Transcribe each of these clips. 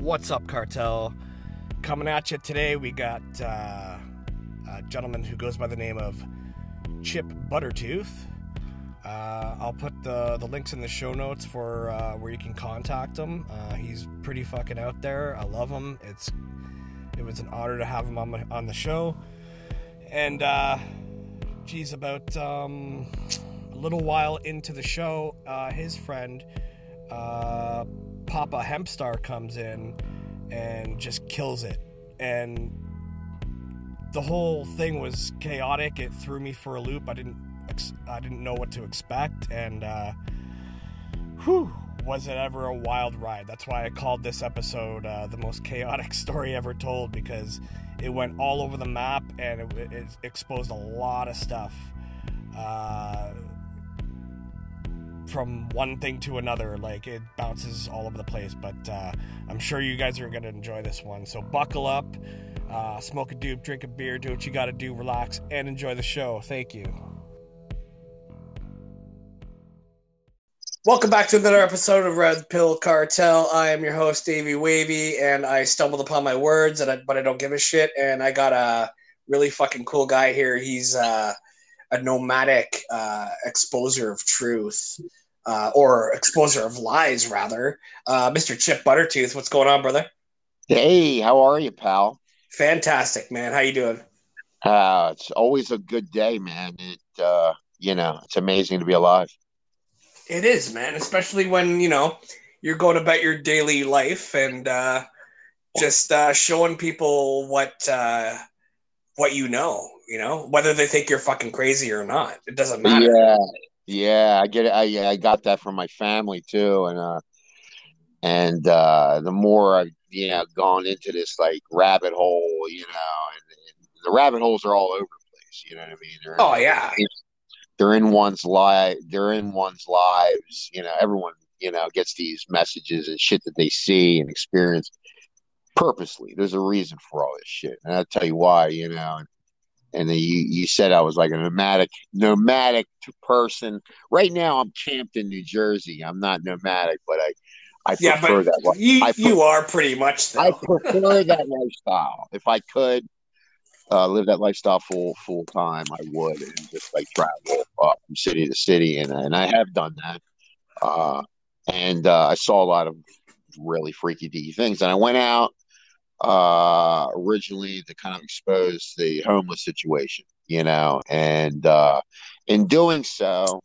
What's up, cartel? Coming at you today, we got uh, a gentleman who goes by the name of Chip Buttertooth. Uh, I'll put the, the links in the show notes for uh, where you can contact him. Uh, he's pretty fucking out there. I love him. It's it was an honor to have him on, my, on the show. And uh, geez, about um, a little while into the show, uh, his friend uh, Papa Hempstar comes in and just kills it. And the whole thing was chaotic. It threw me for a loop. I didn't ex- I didn't know what to expect, and uh, whew, was it ever a wild ride? That's why I called this episode uh, the most chaotic story ever told because it went all over the map and it, it exposed a lot of stuff. Uh, from one thing to another. Like it bounces all over the place, but uh, I'm sure you guys are going to enjoy this one. So buckle up, uh, smoke a doop, drink a beer, do what you got to do, relax, and enjoy the show. Thank you. Welcome back to another episode of Red Pill Cartel. I am your host, Davey Wavy, and I stumbled upon my words, and I, but I don't give a shit. And I got a really fucking cool guy here. He's uh, a nomadic uh, exposer of truth uh, or exposer of lies, rather. Uh, Mr. Chip Buttertooth, what's going on, brother? Hey, how are you, pal? Fantastic, man. How you doing? Uh, it's always a good day, man. It, uh, you know, it's amazing to be alive. It is, man. Especially when you know you're going about your daily life and uh, just uh, showing people what uh, what you know. You know, whether they think you're fucking crazy or not, it doesn't matter. Yeah, yeah, I get it. I I got that from my family too, and uh, and uh, the more I've you know gone into this like rabbit hole, you know, and, and the rabbit holes are all over the place. You know what I mean? They're, oh yeah, they're in one's life. They're in one's lives. You know, everyone you know gets these messages and shit that they see and experience purposely. There's a reason for all this shit, and I'll tell you why. You know. And, and then you you said I was like a nomadic nomadic person. Right now, I'm camped in New Jersey. I'm not nomadic, but I I yeah, prefer that. You, I you are pretty much. Though. I prefer that lifestyle. If I could uh, live that lifestyle full full time, I would, and just like travel uh, from city to city, and and I have done that. Uh, and uh, I saw a lot of really freaky deaky things, and I went out uh, originally to kind of expose the homeless situation, you know, and uh, in doing so,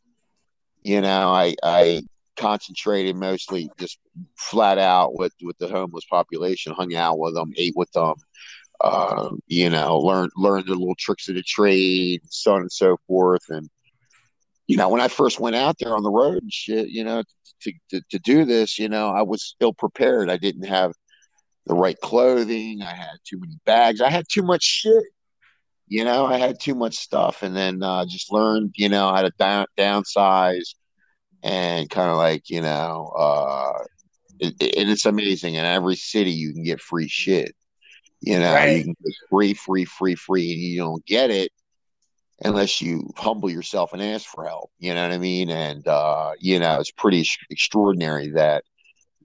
you know, I I concentrated mostly just flat out with with the homeless population, hung out with them, ate with them, uh, you know, learned learned the little tricks of the trade, so on and so forth, and you know, when I first went out there on the road and shit, you know, to, to, to do this, you know, I was ill prepared. I didn't have the right clothing. I had too many bags. I had too much shit. You know, I had too much stuff, and then uh, just learned, you know, how to down, downsize and kind of like, you know, uh, it, it, it's amazing. In every city, you can get free shit. You know, Right. you can get free, free, free, free, and you don't get it unless you humble yourself and ask for help. You know what I mean? And uh, you know, it's pretty ex- extraordinary that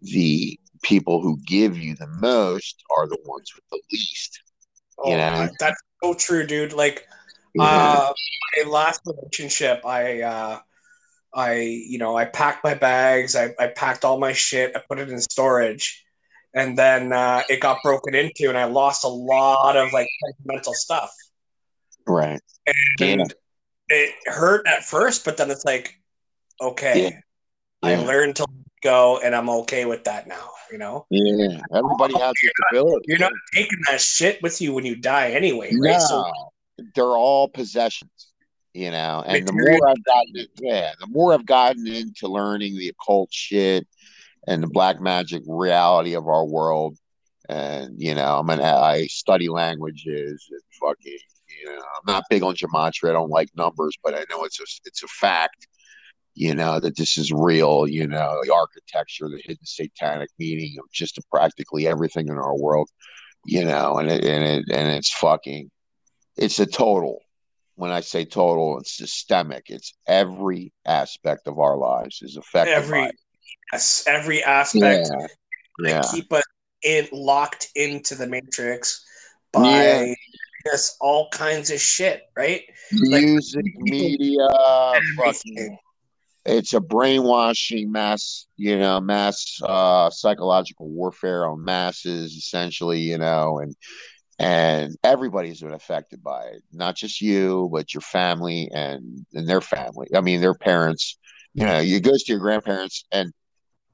the people who give you the most are the ones with the least. Oh, you know? that's so true, dude. Like Yeah. uh, my last relationship, I uh, I you know I packed my bags, I, I packed all my shit, I put it in storage, and then uh, it got broken into, and I lost a lot of like sentimental stuff. right. And Yeah. it hurt at first, but then it's like, okay, I Yeah. learned to go, and I'm okay with that now. You know, Yeah. Everybody has this ability. you're not taking that shit with you when you die anyway, right? So No, they're all possessions, you know. And the more I've gotten, yeah, the more I've gotten into learning the occult shit and the black magic reality of our world, and you know, I'm an I study languages and fucking, you know, I'm not big on gematria. I don't like numbers, but I know it's a it's a fact. You know that this is real. You know the architecture, the hidden satanic meaning of just practically everything in our world. You know, and it, and it and it's fucking it's a total. When I say total, it's systemic. It's every aspect of our lives is affected every yes, every aspect Yeah, that yeah, keep us in locked into the matrix by Yeah. just all kinds of shit, right? Music, media, fucking. It's a brainwashing mass you know mass uh psychological warfare on masses essentially you know and and everybody's been affected by it not just you but your family and and their family i mean their parents. You know you goes to your grandparents and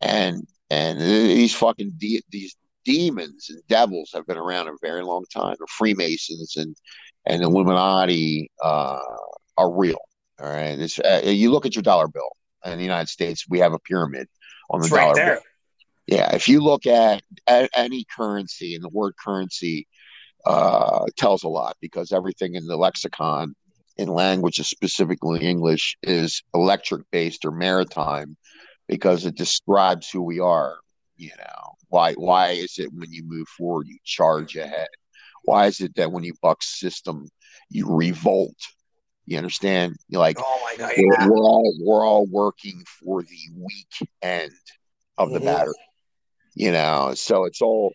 and and these fucking de- these demons and devils have been around a very long time. The freemasons and and illuminati uh are real all right? It's, uh, you look at your dollar bill in the United States, we have a pyramid on the It's right dollar there. Yeah, if you look at, at any currency, and the word currency uh, tells a lot because everything in the lexicon in languages, specifically English, is electric based or maritime because it describes who we are. You know, why why is it when you move forward you charge ahead? Why is it that when you buck system you revolt? You understand? You're like Oh my god, we're, yeah. we're all we're all working for the weak end of the Mhm. battery you know so it's all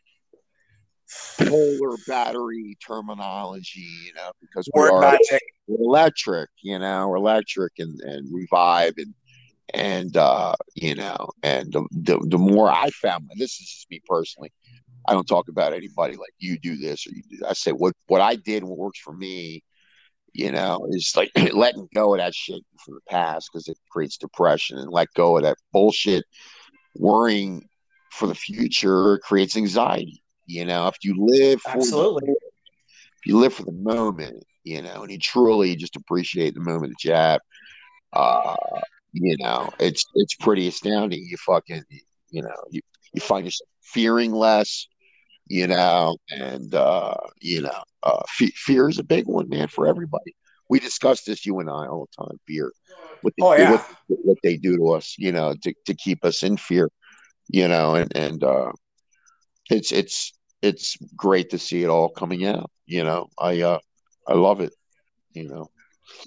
polar battery terminology you know because we are magic. we're electric you know we're electric and and revive and and uh you know and the, the the more i found this is just me personally i don't talk about anybody like you do this or you do that. i say what what i did what works for me you know, is like letting go of that shit from the past because it creates depression and let go of that bullshit. Worrying for the future creates anxiety. You know, if you live for Absolutely. if you live for the moment, you know, and you truly just appreciate the moment that you have, uh, you know, it's it's pretty astounding. You fucking, you know, you you find yourself fearing less, you know, and uh, you know, uh, fe- fear is a big one, man, for everybody. We discuss this, you and I, all the time. Fear, what they, Oh yeah. what, what they do to us, you know, to, to keep us in fear, you know, and and uh, it's it's it's great to see it all coming out. You know, I uh, I love it. You know,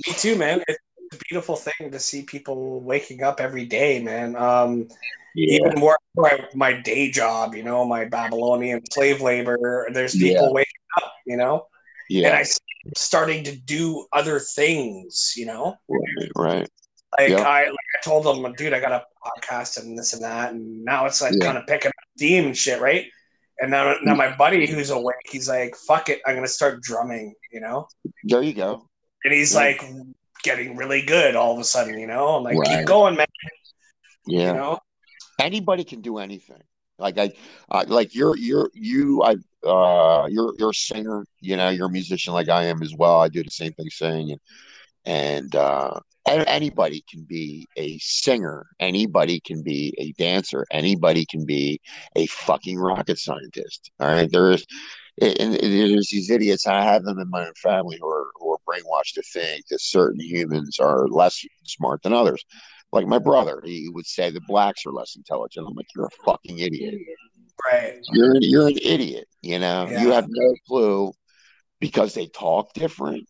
Me too, man. It's a beautiful thing to see people waking up every day, man. Um, yeah, even more my, my day job, you know, my Babylonian slave labor. There's people Yeah. waking up, you know, and yeah, I starting to do other things, you know. right, right, Like Yeah. I, like I told them, dude, I got a podcast and this and that, and now it's like Yeah. kind of picking up steam and shit, right? And now, now my buddy who's awake, he's like, "Fuck it, I'm gonna start drumming," you know. there you go. And he's Yeah. like getting really good all of a sudden, you know. I'm like, Right. keep going, man. Yeah, You know. Anybody can do anything. Like I, uh, like you're you're you I uh you're you're a singer. You know, you're a musician like I am as well. I do the same thing singing, and uh, anybody can be a singer. Anybody can be a dancer. Anybody can be a fucking rocket scientist. All right, there's and and there's these idiots. I have them in my own family who are who are brainwashed to think that certain humans are less smart than others. Like my brother, he would say the blacks are less intelligent. I'm like, you're a fucking idiot. Right. You're an, you're an idiot. You know, you have no clue because they talk different.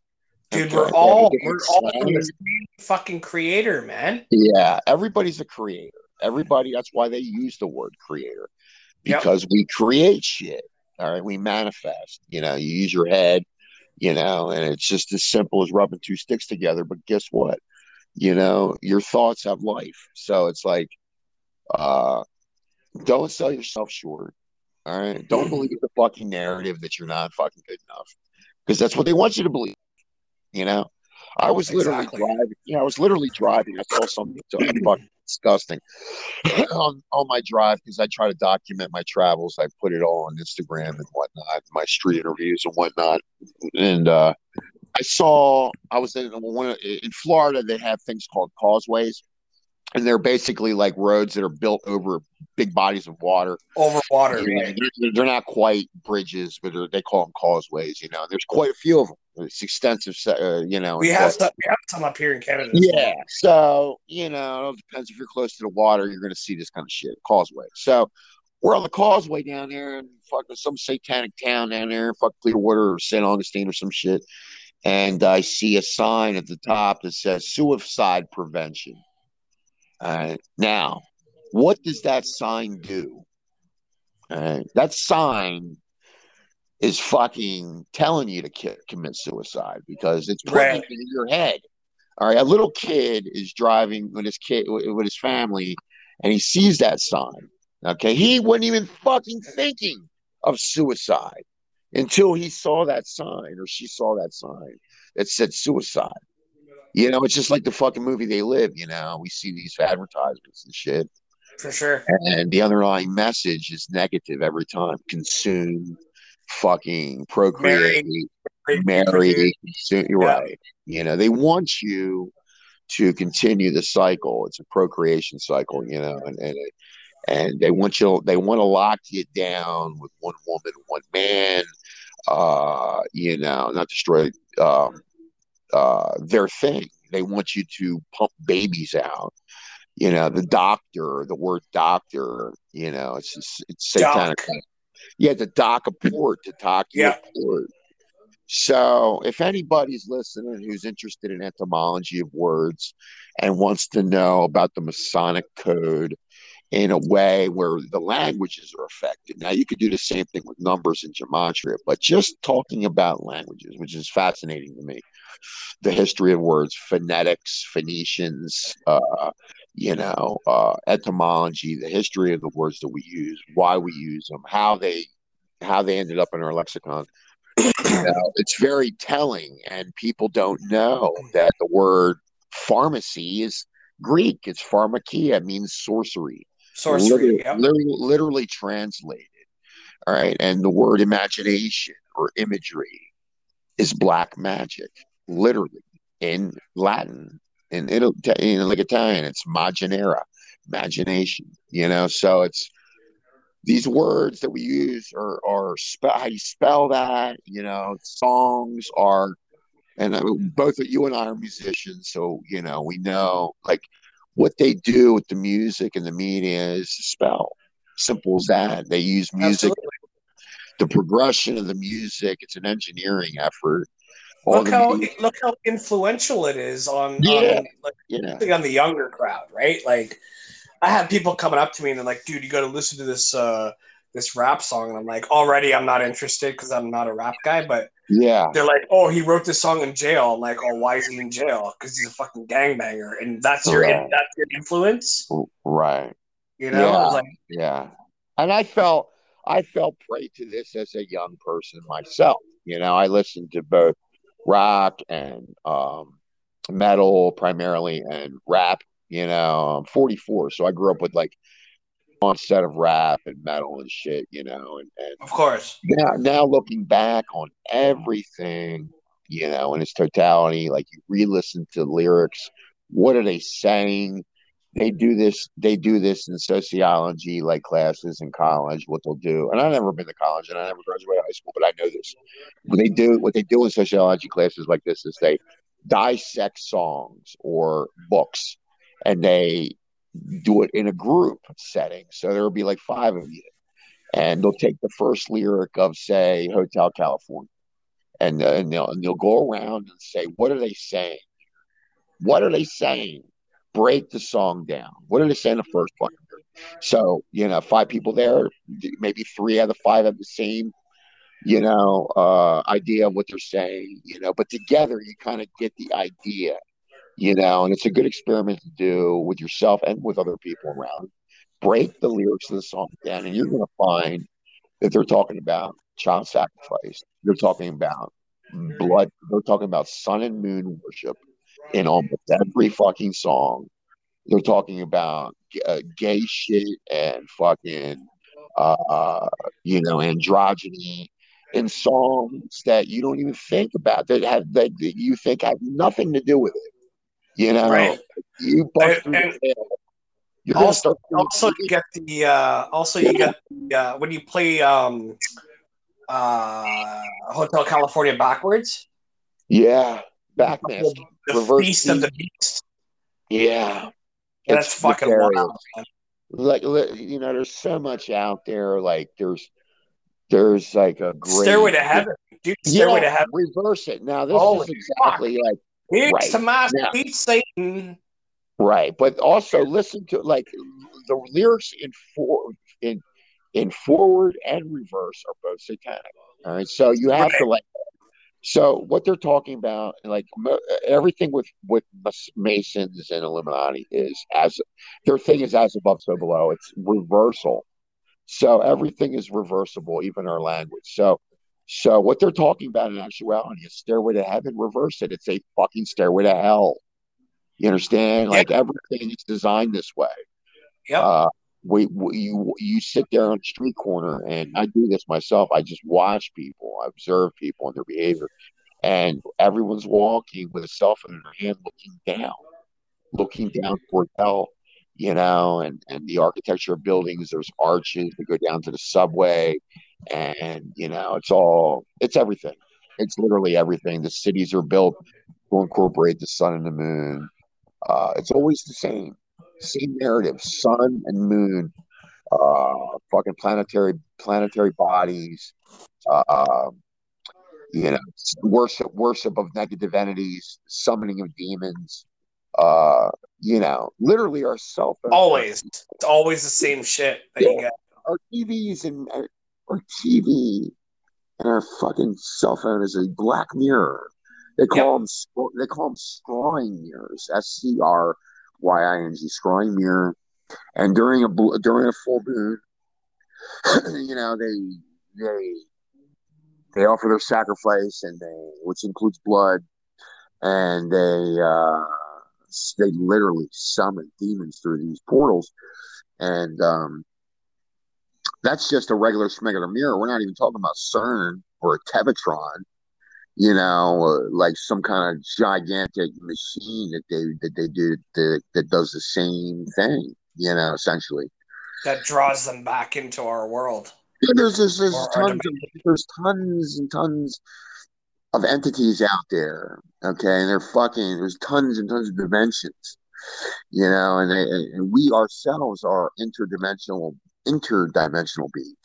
Dude, Okay, we're all we're all the same fucking creator, man. Yeah, everybody's a creator. Everybody. That's why they use the word creator Yep. because we create shit. All right, we manifest. You know, you use your head. You know, and it's just as simple as rubbing two sticks together. But guess what? You know, your thoughts have life. So it's like, uh, don't sell yourself short. All right, don't believe the fucking narrative that you're not fucking good enough because that's what they want you to believe. You know, I was literally Exactly. driving. Yeah, I was literally driving. I saw something so fucking disgusting on on my drive because I try to document my travels. I put it all on Instagram and whatnot, my street interviews and whatnot. And uh, I saw I was in one in Florida. They have things called causeways, and they're basically like roads that are built over big bodies of water. Over water, right? they're, they're not quite bridges, but they're, they call them causeways. You know, there's quite a few of them. It's extensive, uh, you know. We have some we have some up here in Canada. as well. yeah. So, you know, it depends if you're close to the water, you're going to see this kind of shit, causeway. So, we're on the causeway down there in fucking some satanic town down there, fuck Clearwater or St. Augustine or some shit. And I see a sign at the top that says suicide prevention. All right. Now, what does that sign do? Right? That sign is fucking telling you to ki- commit suicide because it's putting Right. it in your head. All right, a little kid is driving with his kid with his family, and he sees that sign. Okay, he wasn't even fucking thinking of suicide until he saw that sign or she saw that sign that said suicide. You know, it's just like the fucking movie They Live. You know, we see these advertisements and shit, For sure. and the underlying message is negative every time: consume, fucking procreate, marry. consume. You're Yeah. right. You know, they want you to continue the cycle. It's a procreation cycle. You know, and and and they want you. They want to lock you down with one woman, one man. Uh, you know, not destroy um, uh, their thing. They want you to pump babies out. You know, the doctor, the word doctor, you know, it's just, it's satanic. Doc. Yeah, to dock a port, to dock Yeah. port. So if anybody's listening who's interested in etymology of words and wants to know about the Masonic code in a way where the languages are affected. Now you could do the same thing with numbers and gematria, but just talking about languages, which is fascinating to me. The history of words, phonetics, Phoenicians, uh, you know, uh, etymology, the history of the words that we use, why we use them, how they how they ended up in our lexicon. It's very telling, and people don't know that the word pharmacy is Greek. It's pharmakia, means sorcery Sorcery. literally, Yep. literally, literally translated. All right. And the word imagination or imagery is black magic, literally in Latin. In Italy, in like Italian, it's maginera, imagination. You know, so it's these words that we use are are spell how you spell that. You know, songs are, and I mean, both of you and I are musicians, so you know we know like what they do with the music and the media is to spell. Simple as that. They use music, Absolutely. the progression of the music. It's an engineering effort. All Look how mu- look how influential it is on, Yeah. on like yeah, on the younger crowd, right? Like I have people coming up to me and they're like, dude, you gotta listen to this uh this rap song. And I'm like, already I'm not interested because I'm not a rap guy, but yeah, they're like, oh, he wrote this song in jail. Like, oh, why is he in jail? Because he's a fucking gangbanger, and that's your Right. that's your influence. right. You know, Yeah. Like Yeah. And I felt I felt prey to this as a young person myself. You know, I listened to both rock and um metal primarily and rap, you know. I'm 44, so I grew up with like one set of rap and metal and shit, you know, and, and of course, now now looking back on everything, you know, in its totality, like you re-listen to lyrics, what are they saying? They do this, they do this in sociology, like classes in college, what they'll do. And I've never been to college and I never graduated high school, but I know this. What they do, what they do in sociology classes like this is they dissect songs or books and they do it in a group setting. So there will be like five of you. And they'll take the first lyric of say hotel california. And, uh, and they'll and they'll go around and say what are they saying? What are they saying? Break the song down. What are they saying the first lyric? so you know five people there maybe three out of five have the same you know uh idea of what they're saying you know. But together you kind of get the idea you know and it's a good experiment to do with yourself and with other people around break the lyrics of the song down, and you're going to find that they're talking about child sacrifice. They're talking about blood. They're talking about sun and moon worship in almost every fucking song. They're talking about uh, gay shit and fucking, uh, you know, androgyny in songs that you don't even think about that have that, that you think have nothing to do with it. You know, Right. you bust And- and- You're Also- also you get the uh, also you get the, uh, when you play um, uh, Hotel California backwards. Yeah, backmask. The Reverse Feast of the. Beast. Yeah, That's fucking wild. Man. Like you know, there's so much out there. Like there's there's like a great Stairway to Heaven, dude. Stairway Yeah, to Heaven. reverse it. Now this Holy is exactly like Here's Right. to my Yeah. sweet Satan. right, but also listen to like the lyrics in four in in forward and reverse are both satanic. All right, so you have to like. So what they're talking about, like everything with with Masons and Illuminati, is as their thing is as above, so below. It's reversal. So everything is reversible, even our language. So, so what they're talking about in actuality is stairway to heaven. Reverse it. It's a fucking stairway to hell. You understand? Like everything is designed this way. Yeah. Uh, we, we, you you sit there on the street corner, and I do this myself. I just watch people, I observe people and their behavior, and everyone's walking with a cell phone in their hand, looking down, looking down toward hell, you know, and and the architecture of buildings. There's arches that go down to the subway, and you know, it's all it's everything. It's literally everything. The cities are built to incorporate the sun and the moon. Uh, it's always the same same narrative: sun and moon, uh, fucking planetary planetary bodies, uh, you know, worship worship of negative entities, summoning of demons. Uh, you know, literally our cell phones. Always, it's always the same shit that yeah. you get. Our TVs and our, TV and our fucking cell phone is a black mirror. They call yep. them they call them scrying mirrors. S C R Y-I-N-G, scrying mirror. And during a during a full moon, you know, they they they offer their sacrifice and they which includes blood and they uh they literally summon demons through these portals and um that's just a regular smegular mirror. We're not even talking about CERN or a Tevatron you know, uh, like some kind of gigantic machine that they that they do that, that does the same thing. You know, essentially. That draws them back into our world. Yeah, there's there's, there's tons of, there's tons and tons of entities out there. Okay, and they're fucking. There's tons and tons of dimensions. You know, and, they, and we ourselves are interdimensional interdimensional beings.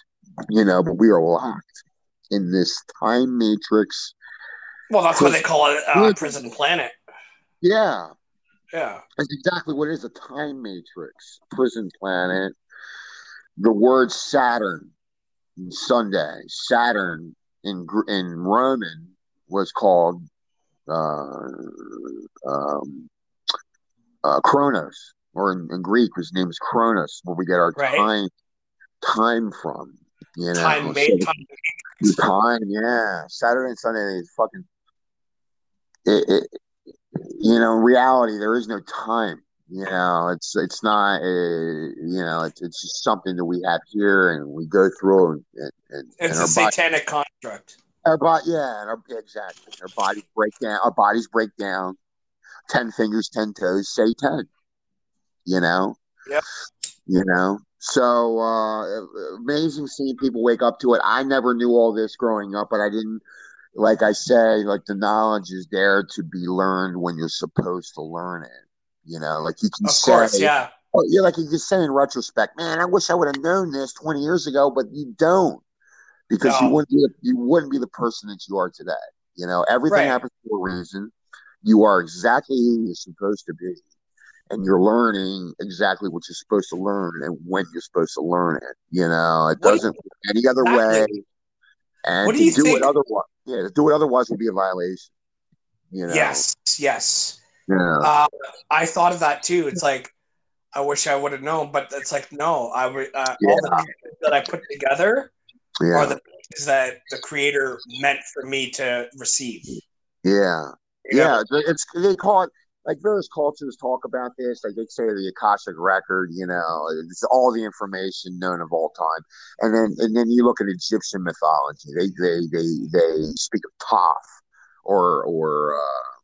You know, but we are locked in this time matrix well, that's what they call it, uh, Prison Planet. Yeah. Yeah. That's exactly what it is a time matrix, prison planet. The word Saturn, Sunday, Saturn in in Roman was called uh, um, uh, Kronos, or in, in, Greek, his name is Kronos, where we get our right. time time from. You know, time made so time. Time, yeah. Saturday and Sunday is fucking it, it, you know, in reality, there is no time. You know, it's it's not, uh, you know, it's, it's just something that we have here, and we go through, and, and, it's and a satanic body, construct. Our body, yeah, our, exactly. Our bodies break down. Our bodies break down. Ten fingers, ten toes. Say ten. You know. Yep. You know. So uh, amazing seeing people wake up to it. I never knew all this growing up, but I didn't like I say, like the knowledge is there to be learned when you're supposed to learn it. You know, like you can of say, course, yeah. Oh, yeah, like you can say in retrospect, man, I wish I would have known this 20 years ago, but you don't because no. you wouldn't be the, you wouldn't be the person that you are today. You know, everything right. happens for a reason. You are exactly who you're supposed to be, and you're learning exactly what you're supposed to learn and when you're supposed to learn it. You know, it doesn't any other way. And what do you do think? it otherwise, yeah, to do it otherwise would be a violation. You know? Yes, yes. Yeah. Uh, I thought of that too. It's like I wish I would have known, but it's like no. I uh, yeah. all the that I put together yeah. are the pieces that the creator meant for me to receive. Yeah, you yeah. Know? It's they call it like various cultures talk about this. Like they say the Akashic record, you know, it's all the information known of all time. And then and then you look at Egyptian mythology. They they they they speak of Thoth or or uh,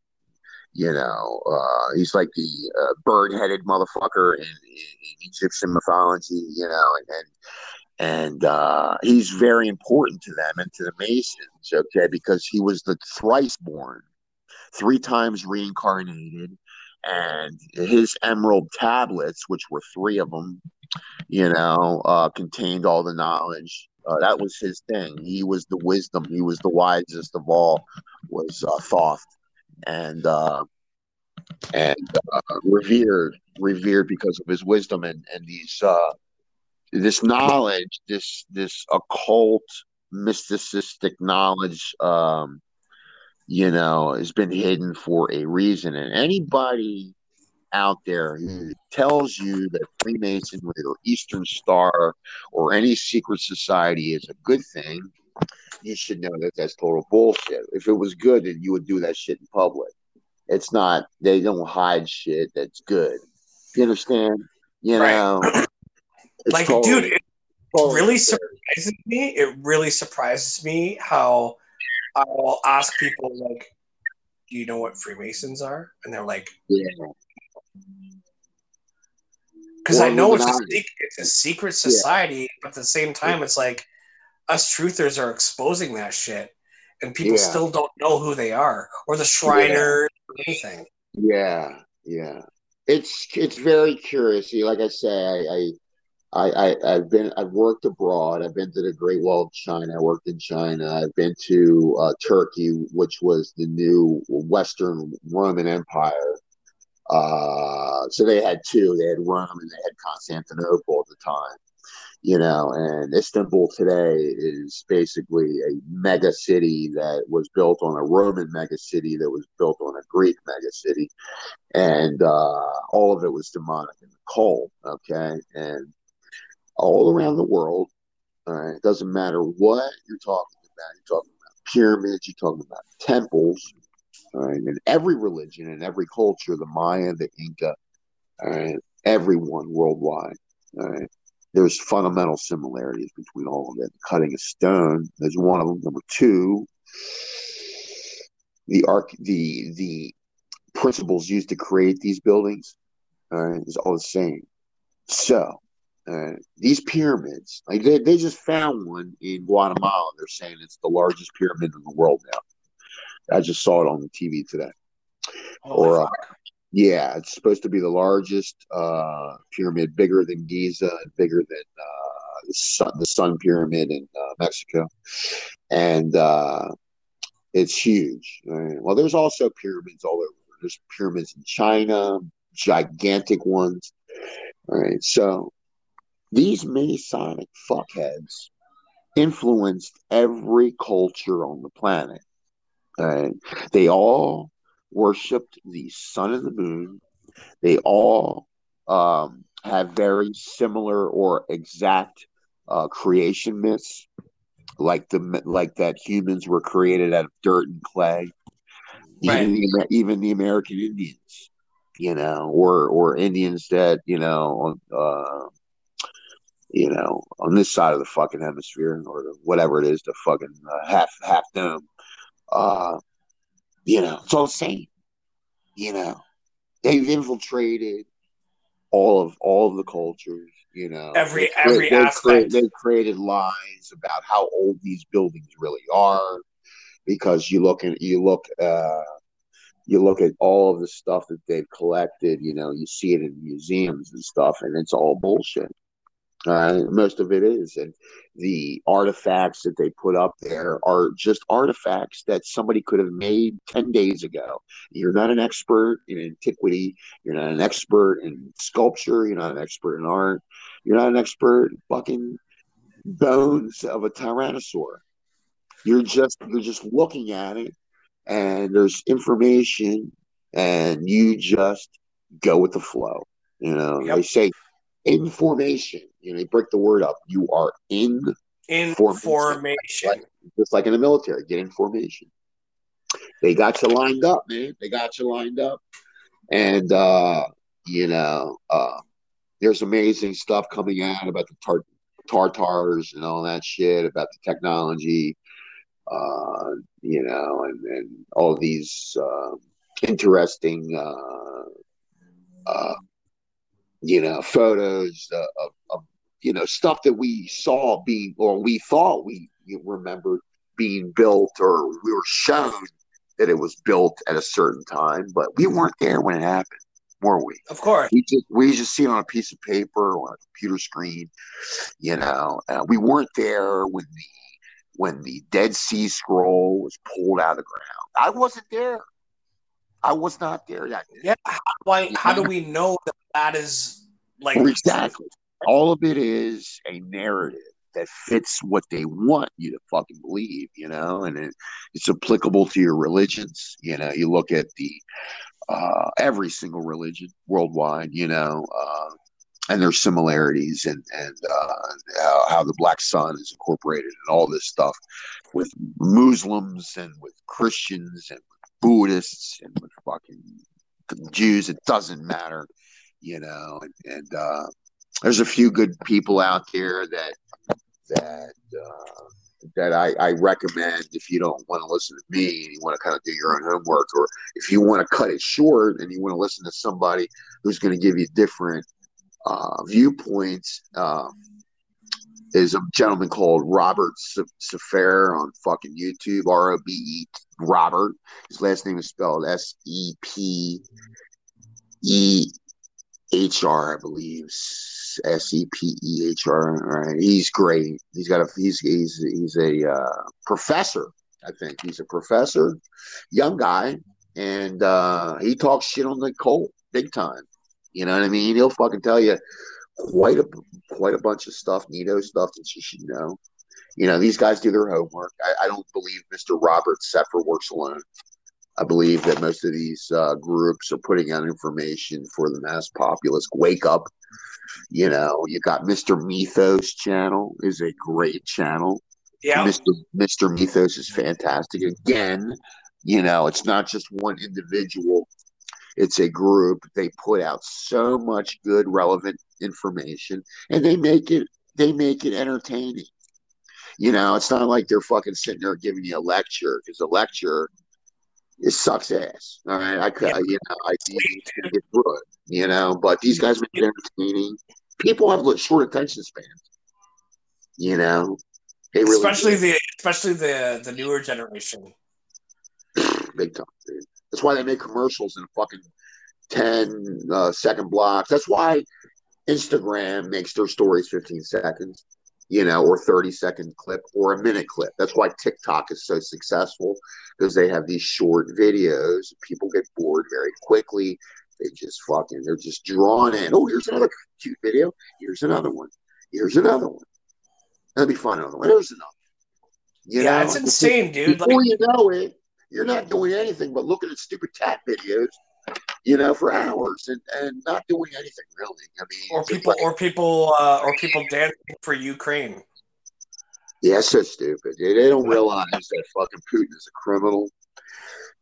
you know, uh, he's like the uh, bird-headed motherfucker in, in, Egyptian mythology, you know, and and, and uh, he's very important to them and to the Masons, okay, because he was the thrice born three times reincarnated, and his emerald tablets, which were three of them, you know, uh, contained all the knowledge. Uh, that was his thing. He was the wisdom. He was the wisest of all. Was uh, Thoth, and uh, and uh, revered, revered because of his wisdom and and these uh, this knowledge, this this occult, mysticistic knowledge, um, you know, has been hidden for a reason. And anybody out there who hmm. tells you that Freemasonry or Eastern Star or any secret society is a good thing, you should know that that's total bullshit. If it was good, then you would do that shit in public. It's not. They don't hide shit that's good. You understand? You Right. know, it's like, totally- dude, it totally really fair. surprises me. It really surprises me how I'll ask people like, "Do you know what Freemasons are?" And they're like, Yeah. "Because Or I know it's a, secret, it's a secret society, but at the same time, it's like us truthers are exposing that shit, and people Yeah. still don't know who they are or the Shriners or anything." Yeah, yeah. It's it's very curious. Like I say, I, I I I've been I've worked abroad. I've been to the Great Wall of China. I worked in China. I've been to uh, Turkey, which was the new Western Roman Empire. Uh, so they had two. They had Rome and they had Constantinople at the time. You know, and Istanbul today is basically a mega city that was built on a Roman mega city that was built on a Greek mega city and uh, all of it was demonic and cold. Okay, and all around the world, it doesn't matter what you're talking about. You're talking about pyramids. You're talking about temples. All right, in every religion and every culture, the Maya, the Inca, all right, everyone worldwide. All right. There's fundamental similarities between all of it. Cutting a stone is one of them. Number two, the arc, the the principles used to create these buildings all right, is all the same. So uh, these pyramids, like they, they just found one in Guatemala. They're saying it's the largest pyramid in the world now. I just saw it on the TV today. Holy Or, uh. Yeah, it's supposed to be the largest uh, pyramid, bigger than Giza, and bigger than uh, the, sun, the Sun Pyramid in uh, Mexico, and uh, it's huge. Right. Well, there's also pyramids all over. There's pyramids in China, gigantic ones. All right, so these Masonic fuckheads influenced every culture on the planet. Right, they all worshipped the sun and the moon. They all um, have very similar or exact uh, creation myths, like the like that humans were created out of dirt and clay. Right. Even the even the American Indians, you know, or or Indians that you know, uh, you know, on this side of the fucking hemisphere or whatever it is, the fucking uh, half half dome. Uh, you know, it's all the same. You know, they've infiltrated all of all of the cultures. You know, Every- They- every they, aspect. They created lies about how old these buildings really are, because you look and you look. Uh, you look at all of the stuff that they've collected, you know, you see it in museums and stuff, and it's all bullshit. Uh, most of it is. And the artifacts that they put up there are just artifacts that somebody could have made 10 days ago. You're not an expert in antiquity. You're not an expert in sculpture. You're not an expert in art. You're not an expert in fucking bones of a tyrannosaur. You're just you're just looking at it and there's information and you just go with the flow. You know, Yep. they say information. You know, they break the word up. You are in Formation. Information. Right. just like in the military, get information. They got you lined up, man. They got you lined up. And uh, you know, uh there's amazing stuff coming out about the tar- Tartars and all that shit, about the technology, uh, you know, and, and all these uh, interesting, uh, uh, you know, photos of, of, of, you know, stuff that we saw being, or we thought we remembered being built, or we were shown that it was built at a certain time, but we weren't there when it happened, were we? Of course. we just we just see it on a piece of paper or on a computer screen, you know. Uh, we weren't there when the when the Dead Sea Scroll was pulled out of the ground. I wasn't there. I was not there. That Yeah. Why? How do we know that that is like exactly. all of it is a narrative that fits what they want you to fucking believe, you know, and it, it's applicable to your religions. You know, you look at the uh, every single religion worldwide, you know, uh, and there's similarities and and uh, how, how, the black sun is incorporated and all this stuff with Muslims and with Christians and with Buddhists and with fucking Jews. It doesn't matter, you know. And, and uh, there's a few good people out there that that uh, that I, I recommend if you don't want to listen to me and you want to kind of do your own homework, or if you want to cut it short and you want to listen to somebody who's going to give you different uh, viewpoints. Uh, is a gentleman called Robert Sepehr on fucking YouTube, R O B E Robert. His last name is spelled S E P E H R, I believe. S E P E H R. Right, he's great. He's got a he's he's he's a uh, professor. I think he's a professor, young guy, and uh, he talks shit on the Cult big time. You know what I mean? He'll fucking tell you quite a quite a bunch of stuff, neato stuff that you should know. You know, these guys do their homework. I, I don't believe Mr. Robert Sepehr works alone. I believe that most of these uh, groups are putting out information for the mass populace. Wake up. You know, you got Mr. Mythos channel is a great channel. Yeah. Mr. Mr. Mythos is fantastic. Again, you know, it's not just one individual it's a group. They put out so much good, relevant information, and they make it they make it entertaining. You know, it's not like they're fucking sitting there giving you a lecture because a lecture it sucks ass. All right, I could, you know, I can get through it. You know, but these guys make it entertaining. People have short attention spans. You know, they really especially do. the especially the the newer generation. Big time, dude. That's why they make commercials in fucking 10 uh, second blocks. That's why Instagram makes their stories 15 seconds, you know, or 30 second clip or a minute clip. That's why TikTok is so successful because they have these short videos. People get bored very quickly. They just fucking, they're just drawn in. Oh, here's another cute video. Here's another one. Here's another one. That'll be fun. Another one. There's another. You yeah, know? it's insane, dude. Before like, you know it, you're not doing anything but looking at stupid cat videos, you know, for hours and, and not doing anything really. I mean, or people, like, or people, uh, or people dancing for Ukraine. Yeah, so stupid. They, they don't realize that fucking Putin is a criminal.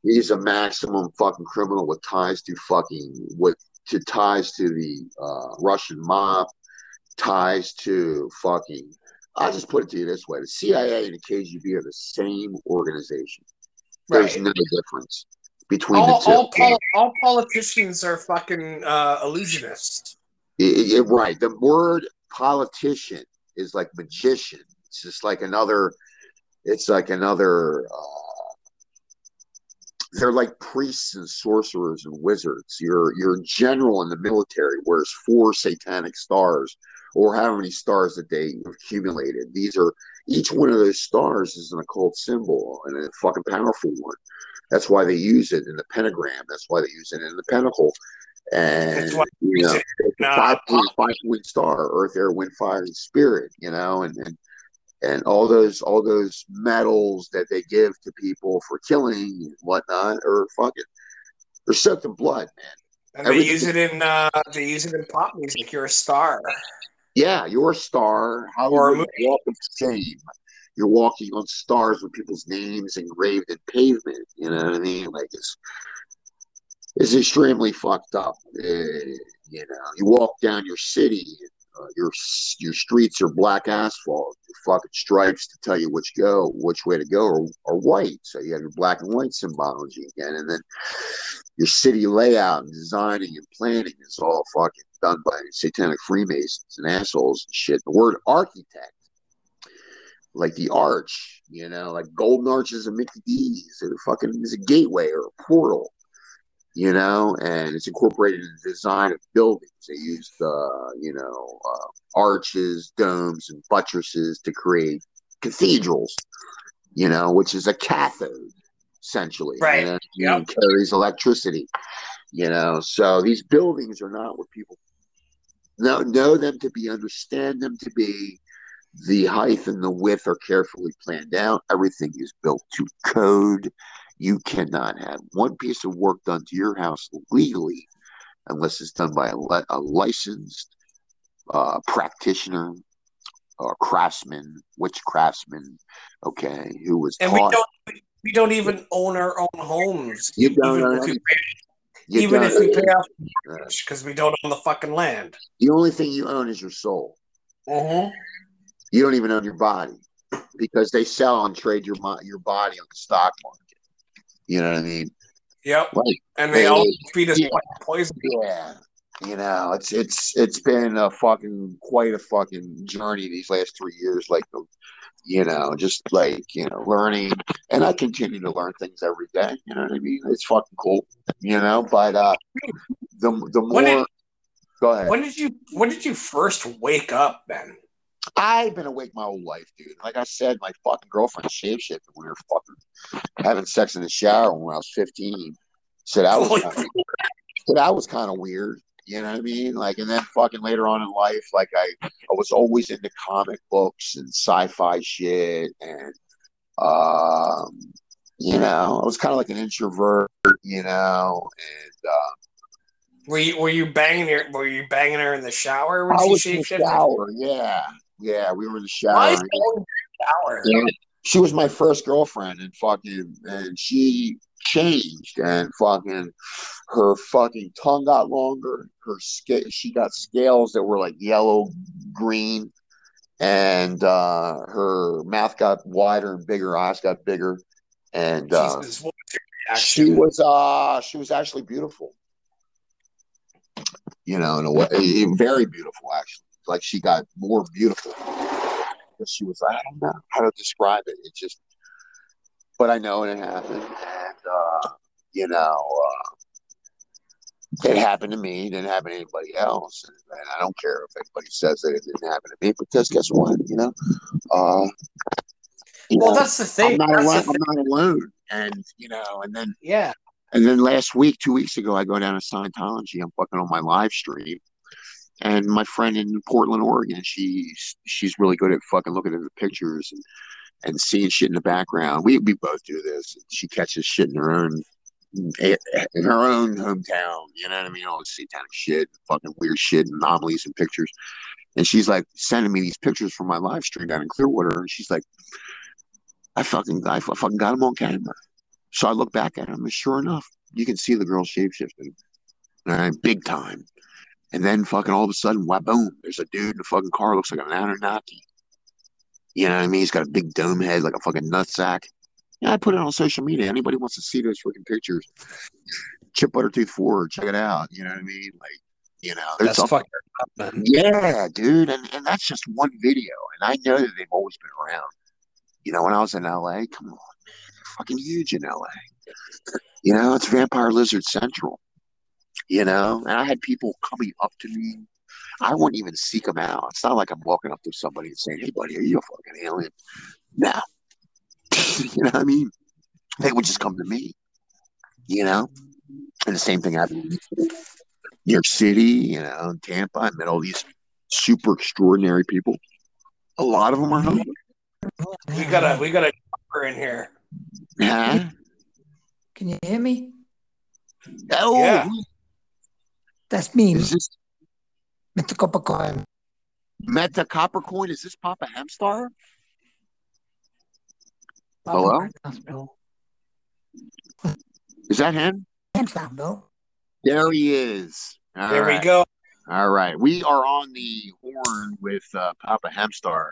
He's a maximum fucking criminal with ties to fucking with to ties to the uh, Russian mob, ties to fucking. I'll just put it to you this way: the CIA and the KGB are the same organization. There's right. no difference between all. All, pol- all politicians are fucking uh, illusionists. It, it, right. The word politician is like magician. It's just like another. It's like another. Uh, they're like priests and sorcerers and wizards. You're you're general in the military wears four satanic stars, or how many stars that they you've accumulated. These are each one of those stars is an occult symbol and a fucking powerful one. That's why they use it in the pentagram. That's why they use it in the pentacle. And you know, five point five point star, earth, air, wind, fire, and spirit. You know, and and and all those all those medals that they give to people for killing and whatnot are fucking they're soaked in blood, man. And Everything. they use it in uh, they use it in pop music. You're a star. Yeah, you're a star. Hollywood walk of fame. You're walking on stars with people's names engraved in pavement. You know what I mean? Like it's it's extremely fucked up. Uh, you know, you walk down your city, uh, your your streets are black asphalt. Your fucking stripes to tell you which go which way to go are, are white. So you have your black and white symbology again, and then your city layout and designing and planning is all fucking done by satanic Freemasons and assholes and shit. The word architect, like the arch, you know, like golden arches of Mickey D's, it fucking is a gateway or a portal, you know, and it's incorporated in the design of buildings. They use the, you know, uh, arches, domes, and buttresses to create cathedrals, you know, which is a cathode essentially. Right. And yep. carries electricity. You know, so these buildings are not what people know, know them to be, understand them to be. The height and the width are carefully planned out. Everything is built to code. You cannot have one piece of work done to your house legally unless it's done by a, a licensed uh, practitioner or craftsman, which craftsman, okay, who was and taught. we don't we don't even own our own homes. You don't even own if we any- pay, you even if we pay off because we don't own the fucking land. the only thing you own is your soul. Mm-hmm. You don't even own your body because they sell and trade your your body on the stock market. You know what I mean? Yep. Like, And they Hey, all feed us yeah. poison. yeah, you know, it's it's it's been a fucking quite a fucking journey these last three years. Like, you know, just like you know, learning, and I continue to learn things every day. You know what I mean? It's fucking cool. You know, but uh, the the more. did- Go ahead. When did you when did you first wake up, Ben? I've been awake my whole life, dude. Like I said, my fucking girlfriend shapeshifted when we were fucking having sex in the shower when I was 15. So that was kinda, so that was kind of weird. You know what I mean? Like, and then fucking later on in life, like I, I was always into comic books and sci-fi shit, and um, you know, I was kind of like an introvert, you know, and uh, Were you were you banging her were you banging her in the shower when I she was in the shower. Yeah, yeah, we were in the shower. Why is she shower? Yeah. she was my first girlfriend and fucking and she changed and fucking her fucking tongue got longer her sca- she got scales that were like yellow green and uh her mouth got wider and bigger eyes got bigger and uh Jesus, she was uh she was actually beautiful you know in a way very beautiful actually like she got more beautiful she was like, i don't know how to describe it it just but i know it happened and uh you know uh it happened to me it didn't happen to anybody else and, and i don't care if anybody says that it didn't happen to me because guess what you know uh you Well, know, that's the thing. I'm not That's alone. thing. I'm not alone, and you know, and then Yeah. and then last week, two weeks ago, I go down to Scientology. I'm fucking on my live stream. And my friend in Portland, Oregon, she's she's really good at fucking looking at the pictures and, and seeing shit in the background. We we both do this. She catches shit in her own in her own hometown. You know what I mean? All this satanic shit, fucking weird shit, anomalies and pictures. And she's like sending me these pictures from my live stream down in Clearwater. And she's like, I fucking I fucking got them on camera. So I look back at him, and sure enough, you can see the girl shapeshifting. All right, big time. And then fucking all of a sudden, wha boom, there's a dude in a fucking car looks like an Anunnaki. You know what I mean? He's got a big dome head like a fucking nutsack. Yeah, I put it on social media. Anybody wants to see those freaking pictures, Chip Buttertooth 4, check it out. You know what I mean? Like, you know, there's That's fucking up, yeah, dude, and, and that's just one video, and I know that they've always been around. You know, when I was in LA, come on, man, they're fucking huge in LA. You know, it's Vampire Lizard Central. You know, and I had people coming up to me. I wouldn't even seek them out. It's not like I'm walking up to somebody and saying, "Hey, buddy, are you a fucking alien?" No, you know what I mean. They would just come to me. You know, and the same thing happened in New York City. You know, in Tampa. I met all these super extraordinary people. A lot of them are homeless. We got a we got a jumper in here. Huh? Can you hear me? Oh, Yeah. That's me, is this Mr. Coppercoin. Meta Copper Coin? Is this Papa Hemstar? Hello? Hello? Is that him? Bill. There he is. All there right. we go. All right. We are on the horn with uh, Papa Hamstar.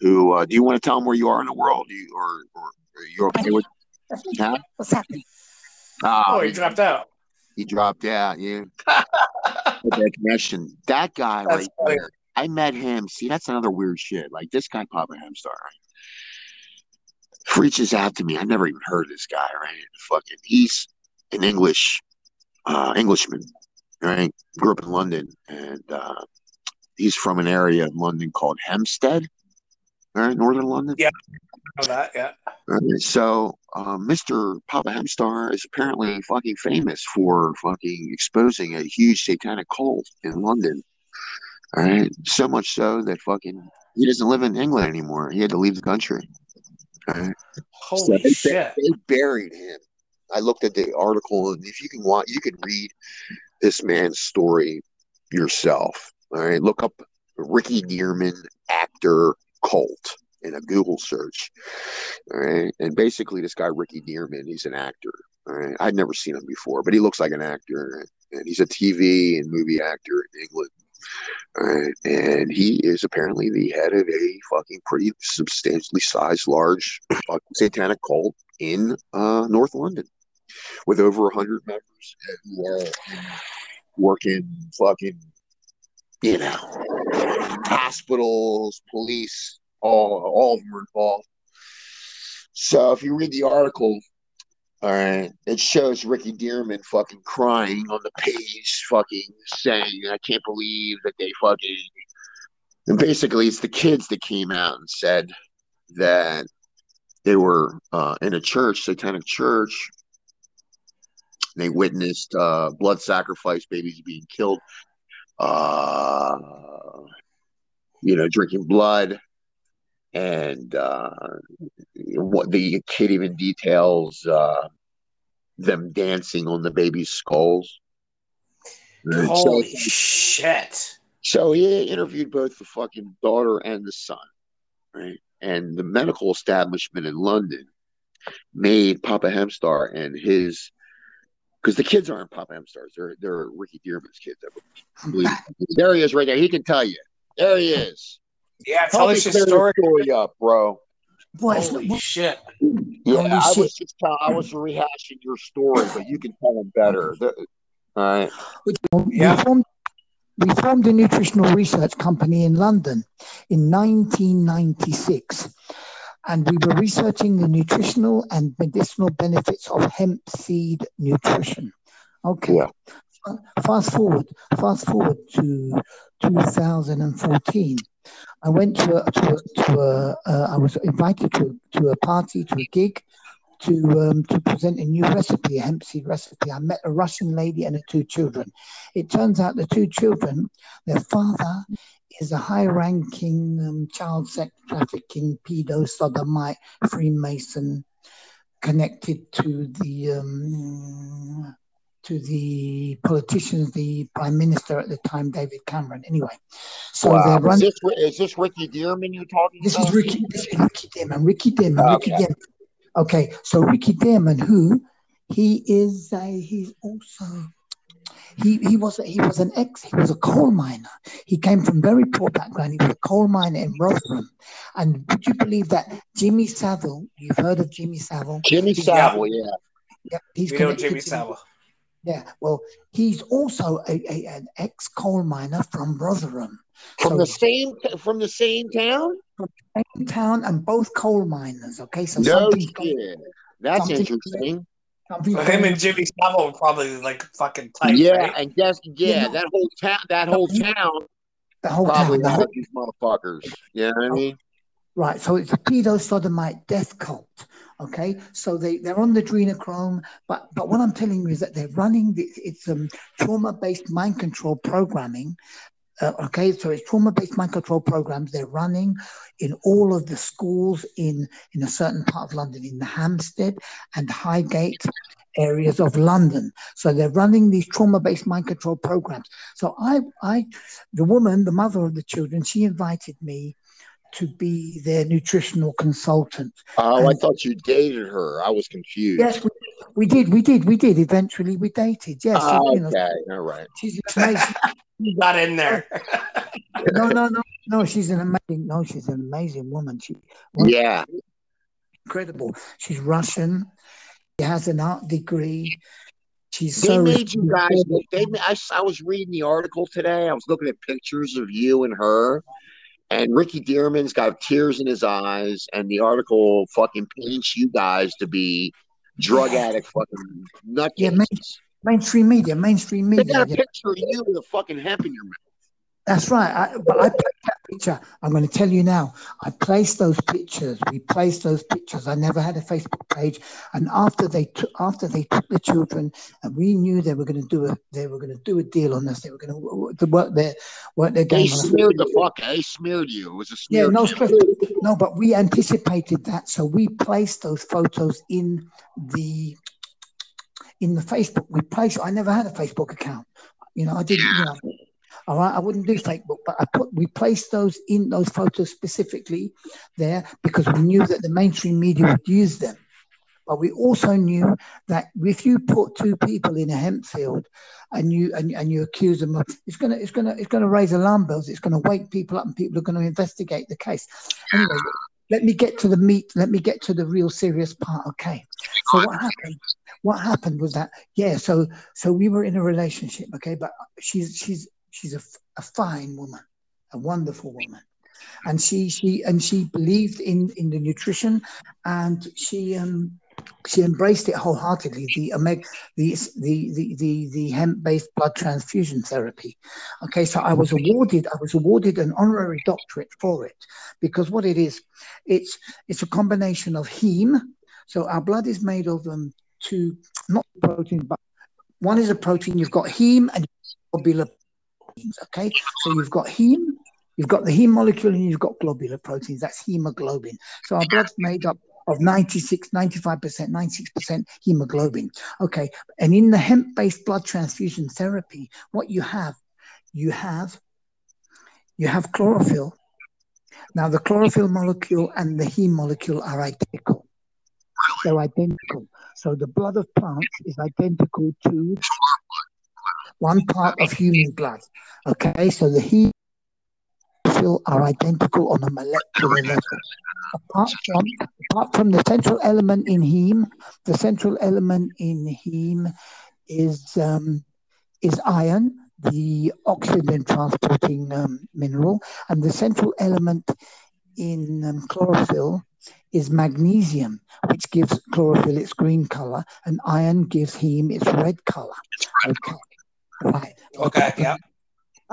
Who uh, do you want to tell him where you are in the world? You, or, or are you okay with? Huh? What's happening? Ah, Oh, he he, dropped out. He dropped out. Yeah, that connection. That guy That's right funny. there. I met him. See, that's another weird shit. Like this guy, Papa Hemstar, right? Reaches out to me. I never even heard of this guy, right? Fucking, he's an English, uh, Englishman, right? Grew up in London, and uh, he's from an area in London called Hampstead, right? Northern London. Know that, yeah. So, uh, Mr. Papa Hemstar is apparently fucking famous for fucking exposing a huge satanic cult in London. All right, so much so that fucking he doesn't live in England anymore. He had to leave the country. All right. Holy they, shit! They buried him. I looked at the article, and if you can want, you can read this man's story yourself. All right, look up Ricky Dearman actor cult in a Google search. All right, and basically, this guy Ricky Dearman, he's an actor. All right, I'd never seen him before, but he looks like an actor, and he's a TV and movie actor in England. All right, and he is apparently the head of a fucking pretty substantially sized, large satanic cult in uh, North London with over 100 members who are working fucking, you know, hospitals, police, all, all of them are involved. So if you read the article, all right, it shows Ricky Dearman fucking crying on the page, fucking saying, I can't believe that they fucking. And basically, it's the kids that came out and said that they were uh, in a church, satanic church, they witnessed uh, blood sacrifice, babies being killed, uh, you know, drinking blood. And uh, what the kid even details uh, them dancing on the baby's skulls. Holy so, shit. So he interviewed both the fucking daughter and the son, right? And the medical establishment in London made Papa Hemstar and his because the kids aren't Papa M stars. They're they're Ricky Dearman's kids. There he is, right there. He can tell you. There he is. Yeah, tell us your story. story up, bro. Boy, Holy what, shit! Yeah, Holy I shit. was just tell, I was rehashing your story, but you can tell him better. The, all right. we, Yeah. formed, we formed a nutritional research company in London in 1996. And we were researching the nutritional and medicinal benefits of hemp seed nutrition. Okay. Yeah. Fast forward, fast forward to 2014. I went to a, to a, to a uh, I was invited to, to a party, to a gig, to um, to present a new recipe, a hemp seed recipe. I met a Russian lady and her two children. It turns out the two children, their father is a high-ranking um, child sex trafficking, pedo, sodomite, Freemason, connected to the um, to the politicians, the prime minister at the time, David Cameron. Anyway, so wow. they're Is running. this, is this Ricky Dearman you're talking This about? is Ricky. This is Ricky Dearman. Ricky Dearman. Ricky Okay. Dearman. Okay, so Ricky Dearman, who he is, a, he's also he he was he was an ex he was a coal miner. He came from very poor background. He was a coal miner in Rotherham, and would you believe that Jimmy Savile? You've heard of Jimmy Savile? Jimmy Savile, yeah. Yeah, he's We know Jimmy Savile. Yeah, well, he's also a, a an ex coal miner from Rotherham, From So- the same from the same town? same town, and both coal miners. Okay, so No something's going- shit. That's something- interesting. something's Him and Jimmy Savile were probably like fucking tight. yeah, right? and guess yeah, Yeah. that whole town that whole town the whole probably town, the whole, these motherfuckers. You know what I oh, mean? Right, so it's a pedo sodomite death cult. Okay, so they they're on the adrenochrome, but but what I'm telling you is that they're running the, it's um trauma based mind control programming. Uh, okay, so it's trauma based mind control programs. They're running in all of the schools in in a certain part of London, in the Hampstead and Highgate areas of London. So they're running these trauma based mind control programs. So I I the woman, the mother of the children, she invited me to be their nutritional consultant. Oh, I thought you dated her. I was confused. Yes, we, we did, we did, we did. Eventually, we dated. Yes, she- Oh, you know, okay, all right. she's amazing. He got in there. no, no, no, no. She's an amazing. No, she's an amazing woman. She Well- Yeah. incredible. She's Russian. She has an art degree. She's They so made you guys responsible. look. They, ma- I, s- I was reading the article today. I was looking at pictures of you and her, and Ricky Dearman's got tears in his eyes, and the article fucking paints you guys to be drug addict fucking nutcases. Yeah, man. mainstream media, mainstream they media. got a yeah. picture of you with a fucking hemp in your mouth. That's right. I, but I picked picture. I'm going to tell you now. I placed those pictures. We placed those pictures. I never had a Facebook page. And after they took after they took the children, and we knew they were going to do a they were going to do a deal on us. They were going to work their work their game. They smeared the fuck. They smeared you. It was a smear. Yeah, no stress. No, but we anticipated that, so we placed those photos in the in the Facebook. We placed. I never had a Facebook account. You know, I didn't. You know, all right, I wouldn't do Facebook, but I put we placed those in those photos specifically there because we knew that the mainstream media would use them. But we also knew that if you put two people in a hemp field and you and, and you accuse them of it's gonna it's gonna it's gonna raise alarm bells, it's gonna wake people up and people are gonna investigate the case. Anyway, let me get to the meat, let me get to the real serious part. Okay. So what happened? What happened was that, yeah, so so we were in a relationship, okay, but she's she's she's a, a fine woman, a wonderful woman. And she she and she believed in in the nutrition, and she um she embraced it wholeheartedly. The the the the the, the hemp-based blood transfusion therapy. Okay, so I was awarded I was awarded an honorary doctorate for it because what it is, it's it's a combination of heme. So our blood is made of um two not protein, but one is a protein. You've got heme and globular Okay, so you've got heme, you've got the heme molecule, and you've got globular proteins. That's hemoglobin. So our blood's made up of 96, 95%, 96% hemoglobin. Okay, and in the hemp based blood transfusion therapy, what you have, you have you have chlorophyll. Now, the chlorophyll molecule and the heme molecule are identical. They're identical. So the blood of plants is identical to one part of human blood. Okay, so the hemophil are identical on a molecular level. Apart from, apart from the central element in heme, the central element in heme is um, is iron, the oxygen transporting um, mineral, and the central element in um, chlorophyll is magnesium, which gives chlorophyll its green color, and iron gives heme its red color. Okay. Right. Okay. Yeah.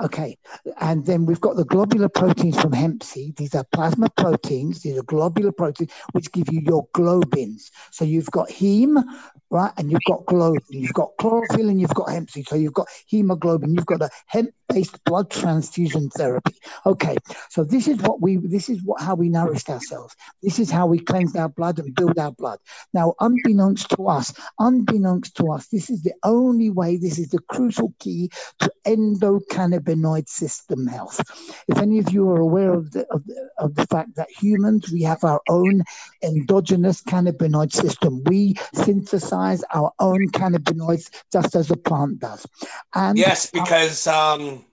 Okay, and then we've got the globular proteins from hemp seed. These are plasma proteins. These are globular proteins which give you your globins. So you've got heme, right, and you've got globin. You've got chlorophyll and you've got hemp seed. So you've got hemoglobin. You've got a hemp-based blood transfusion therapy. Okay, so this is what we. This is what how we nourished ourselves. This is how we cleansed our blood and build our blood. Now, unbeknownst to us, unbeknownst to us, this is the only way. This is the crucial key to endocannabinoid cannabinoid system health. If any of you are aware of the, of the, of the fact that humans, we have our own endogenous cannabinoid system. We synthesize our own cannabinoids just as a plant does. And yes, because um,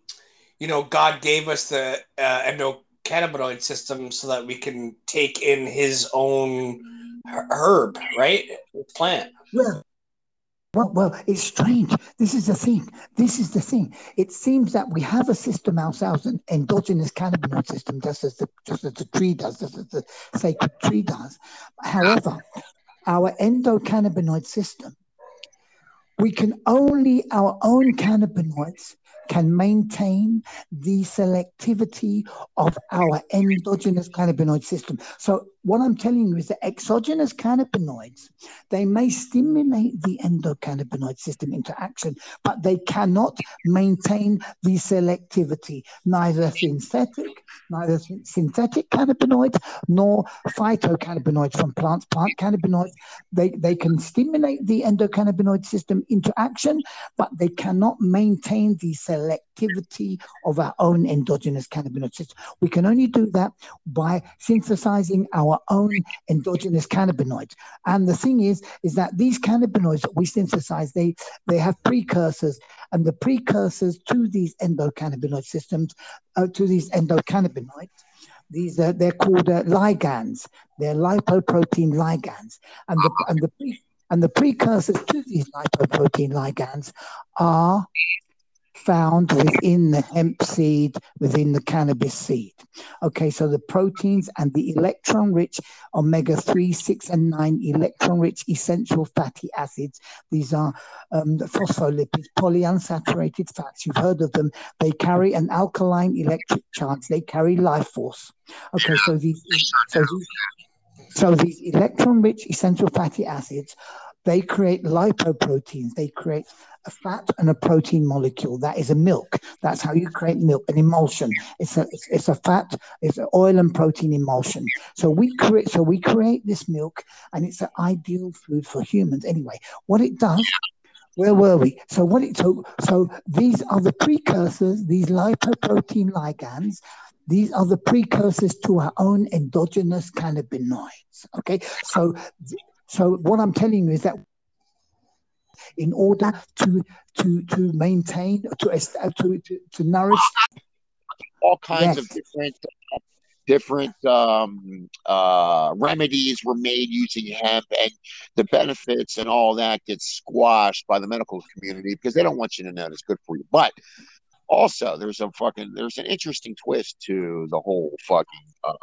you know God gave us the uh, endocannabinoid system so that we can take in His own herb, right? Plant. Yeah, well, well, it's strange. This is the thing. This is the thing. It seems that we have a system ourselves, an endogenous cannabinoid system, just as the just as the tree does, just as the sacred tree does. However, our endocannabinoid system, we can only our own cannabinoids can maintain the selectivity of our endogenous cannabinoid system. So what I'm telling you is that exogenous cannabinoids, they may stimulate the endocannabinoid system into action, but they cannot maintain the selectivity, neither synthetic, neither synthetic cannabinoids nor phytocannabinoids from plants, plant cannabinoids. They, they can stimulate the endocannabinoid system into action, but they cannot maintain the selectivity of our own endogenous cannabinoid system. We can only do that by synthesizing our own endogenous cannabinoids. And the thing is, is that these cannabinoids that we synthesize, they, they have precursors, and the precursors to these endocannabinoid systems, uh, to these endocannabinoids, these uh, they're called uh, ligands. They're lipoprotein ligands, and the and the and the precursors to these lipoprotein ligands are found within the hemp seed, within the cannabis seed. Okay, so the proteins and the electron rich omega 3, 6, and 9 electron rich essential fatty acids. These are um, phospholipids, polyunsaturated fats. You've heard of them. They carry an alkaline electric charge, they carry life force. Okay, so these, so these, so these electron rich essential fatty acids they create lipoproteins. They create a fat and a protein molecule. That is a milk. That's how you create milk, an emulsion. It's a it's, it's a fat, it's an oil and protein emulsion. So we create so we create this milk, and it's an ideal food for humans. Anyway, what it does. Where were we? So what it so so these are the precursors, these lipoprotein ligands, these are the precursors to our own endogenous cannabinoids. Okay, so so what I'm telling you is that in order to to to maintain to to to, to nourish all kinds yes. of different different um, uh, remedies were made using hemp, and the benefits and all that gets squashed by the medical community because they don't want you to know it's good for you. But also, there's a fucking there's an interesting twist to the whole fucking uh,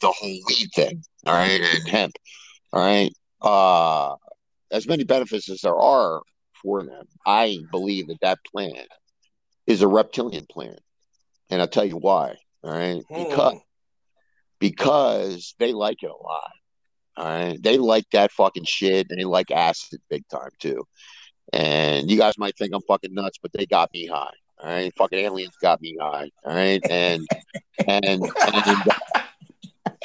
the whole weed thing. All right, and hemp. All right, uh, as many benefits as there are for them, I believe that that plant is a reptilian plant, and I'll tell you why. All right, hmm. because because they like it a lot. All right, they like that fucking shit, and they like acid big time too. And you guys might think I'm fucking nuts, but they got me high. All right, fucking aliens got me high. All right, and and and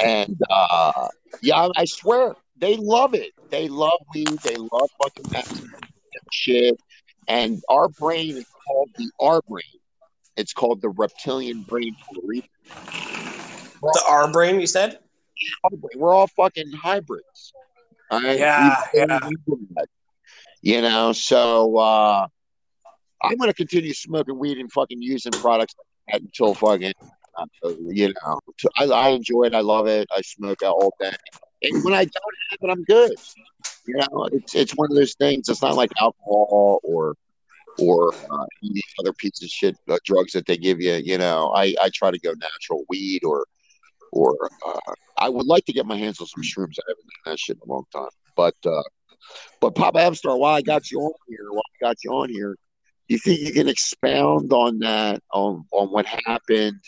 and uh, yeah, I swear they love it. They love weed. They love fucking that shit. And our brain is called the R brain. It's called the reptilian brain for a reason. The R brain, you said? We're all fucking hybrids. Right? Yeah, yeah. You know, so uh, I'm going to continue smoking weed and fucking using products like until fucking, uh, you know, I, I enjoy it. I love it. I smoke it all day. And when I don't have it, I'm good. You know, it's it's one of those things. It's not like alcohol or or uh, any other piece of shit uh, drugs that they give you. You know, I I try to go natural weed or or uh, I would like to get my hands on some shrooms. I haven't done that shit in a long time. But uh, but Papa Abstar, while I got you on here, while I got you on here, you think you can expound on that on on what happened?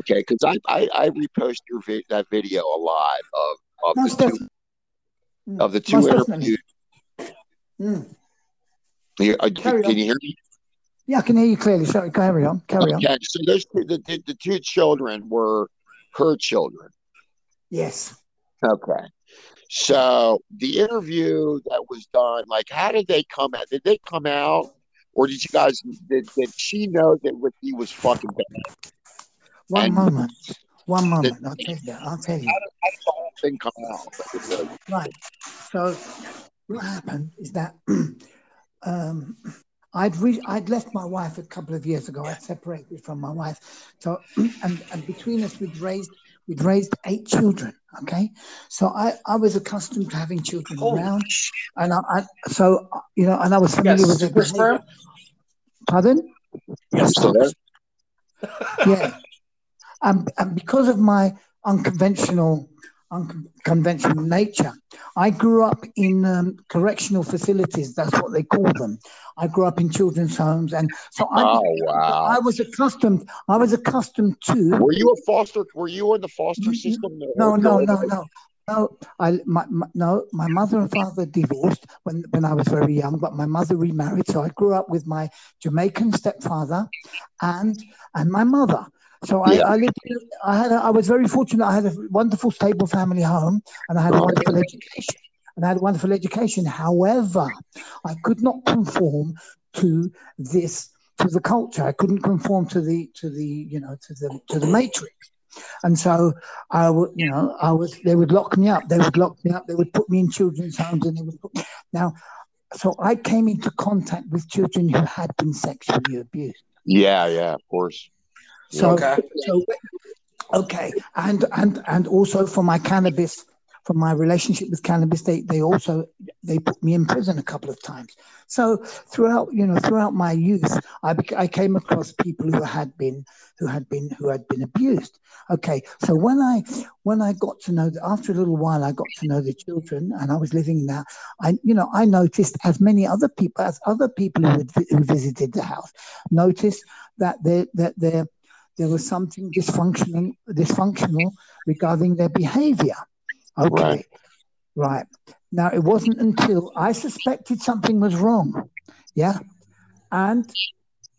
Okay, because I, I I repost your vi- that video a lot of of Most the two mm. of the two Most interviews. Mm. You, uh, can on. you hear me? Yeah, I can hear you clearly. Sorry, carry on. Carry okay. on. So those two, the, the, the two children were her children. Yes. Okay. So the interview that was done, like, how did they come out? Did they come out, or did you guys? Did, did she know that Ricky was fucking bad? One and, moment. One moment. I'll tell you. I'll tell you. How did, how did the whole thing come out? Right. So what happened is that um, I'd re- I'd left my wife a couple of years ago. I'd separated from my wife. So and and between us we'd raised we'd raised eight children. Okay, so I, I was accustomed to having children Holy around, and I, I, so you know, and I was familiar yes. with it. Pardon? Yes, still there. yeah, and, and because of my unconventional unconventional nature. I grew up in um, correctional facilities. That's what they call them. I grew up in children's homes, and so I, oh, wow. I was accustomed. I was accustomed to. Were you a foster? Were you in the foster system? No, no, no, no. No, I my, my, no. My mother and father divorced when when I was very young, but my mother remarried. So I grew up with my Jamaican stepfather, and and my mother. So I, yeah. I lived. I had. A, I was very fortunate. I had a wonderful, stable family home, and I had a wonderful education. And I had a wonderful education. However, I could not conform to this to the culture. I couldn't conform to the to the you know to the to the matrix. And so I would, you know, I was. They would lock me up. They would lock me up. They would put me in children's homes, and they would put. Now, so I came into contact with children who had been sexually abused. Yeah, yeah, of course. So, okay. so okay, and and and also for my cannabis for my relationship with cannabis. They they also they put me in prison a couple of times. So throughout you know throughout my youth, I I came across people who had been who had been who had been abused. Okay, so when I when I got to know that after a little while, I got to know the children, and I was living there. I you know I noticed as many other people as other people who, had, who visited the house noticed that there that there there was something dysfunctional dysfunctional regarding their behavior. Okay. Right. Right. Now, it wasn't until I suspected something was wrong. Yeah. And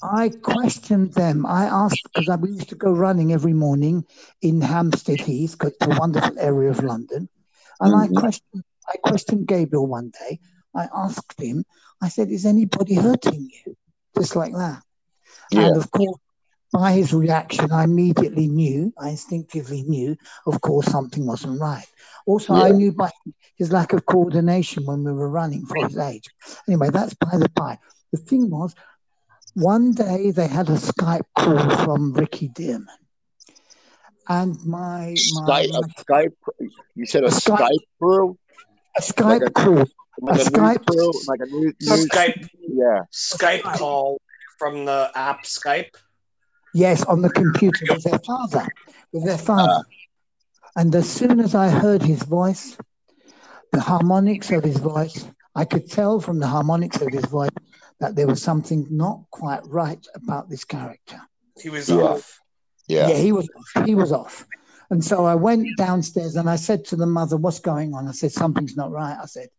I questioned them. I asked, because we used to go running every morning in Hampstead Heath, 'cause it's a wonderful area of London. And Mhm. I questioned, I questioned Gabriel one day. I asked him, I said, Is anybody hurting you? Just like that. Yeah. And of course, by his reaction, I immediately knew, I instinctively knew, of course, something wasn't right. Also, I knew by his lack of coordination when we were running for his age. Anyway, that's by the by. The thing was, one day they had a Skype call from Ricky Dearman. And my, my, Skype, a Skype. You said a A Skype- Skype crew, a Skype like a- call, like A a, Skype- news crew, like a news. news Skype yeah. Skype call from the app Skype. Yes, on the computer with their father, with their father. And as soon as I heard his voice, the harmonics of his voice, I could tell from the harmonics of his voice that there was something not quite right about this character. He was Yeah. off. Yeah. he was off. He was off. And so I went downstairs and I said to the mother, What's going on? I said, Something's not right. I said,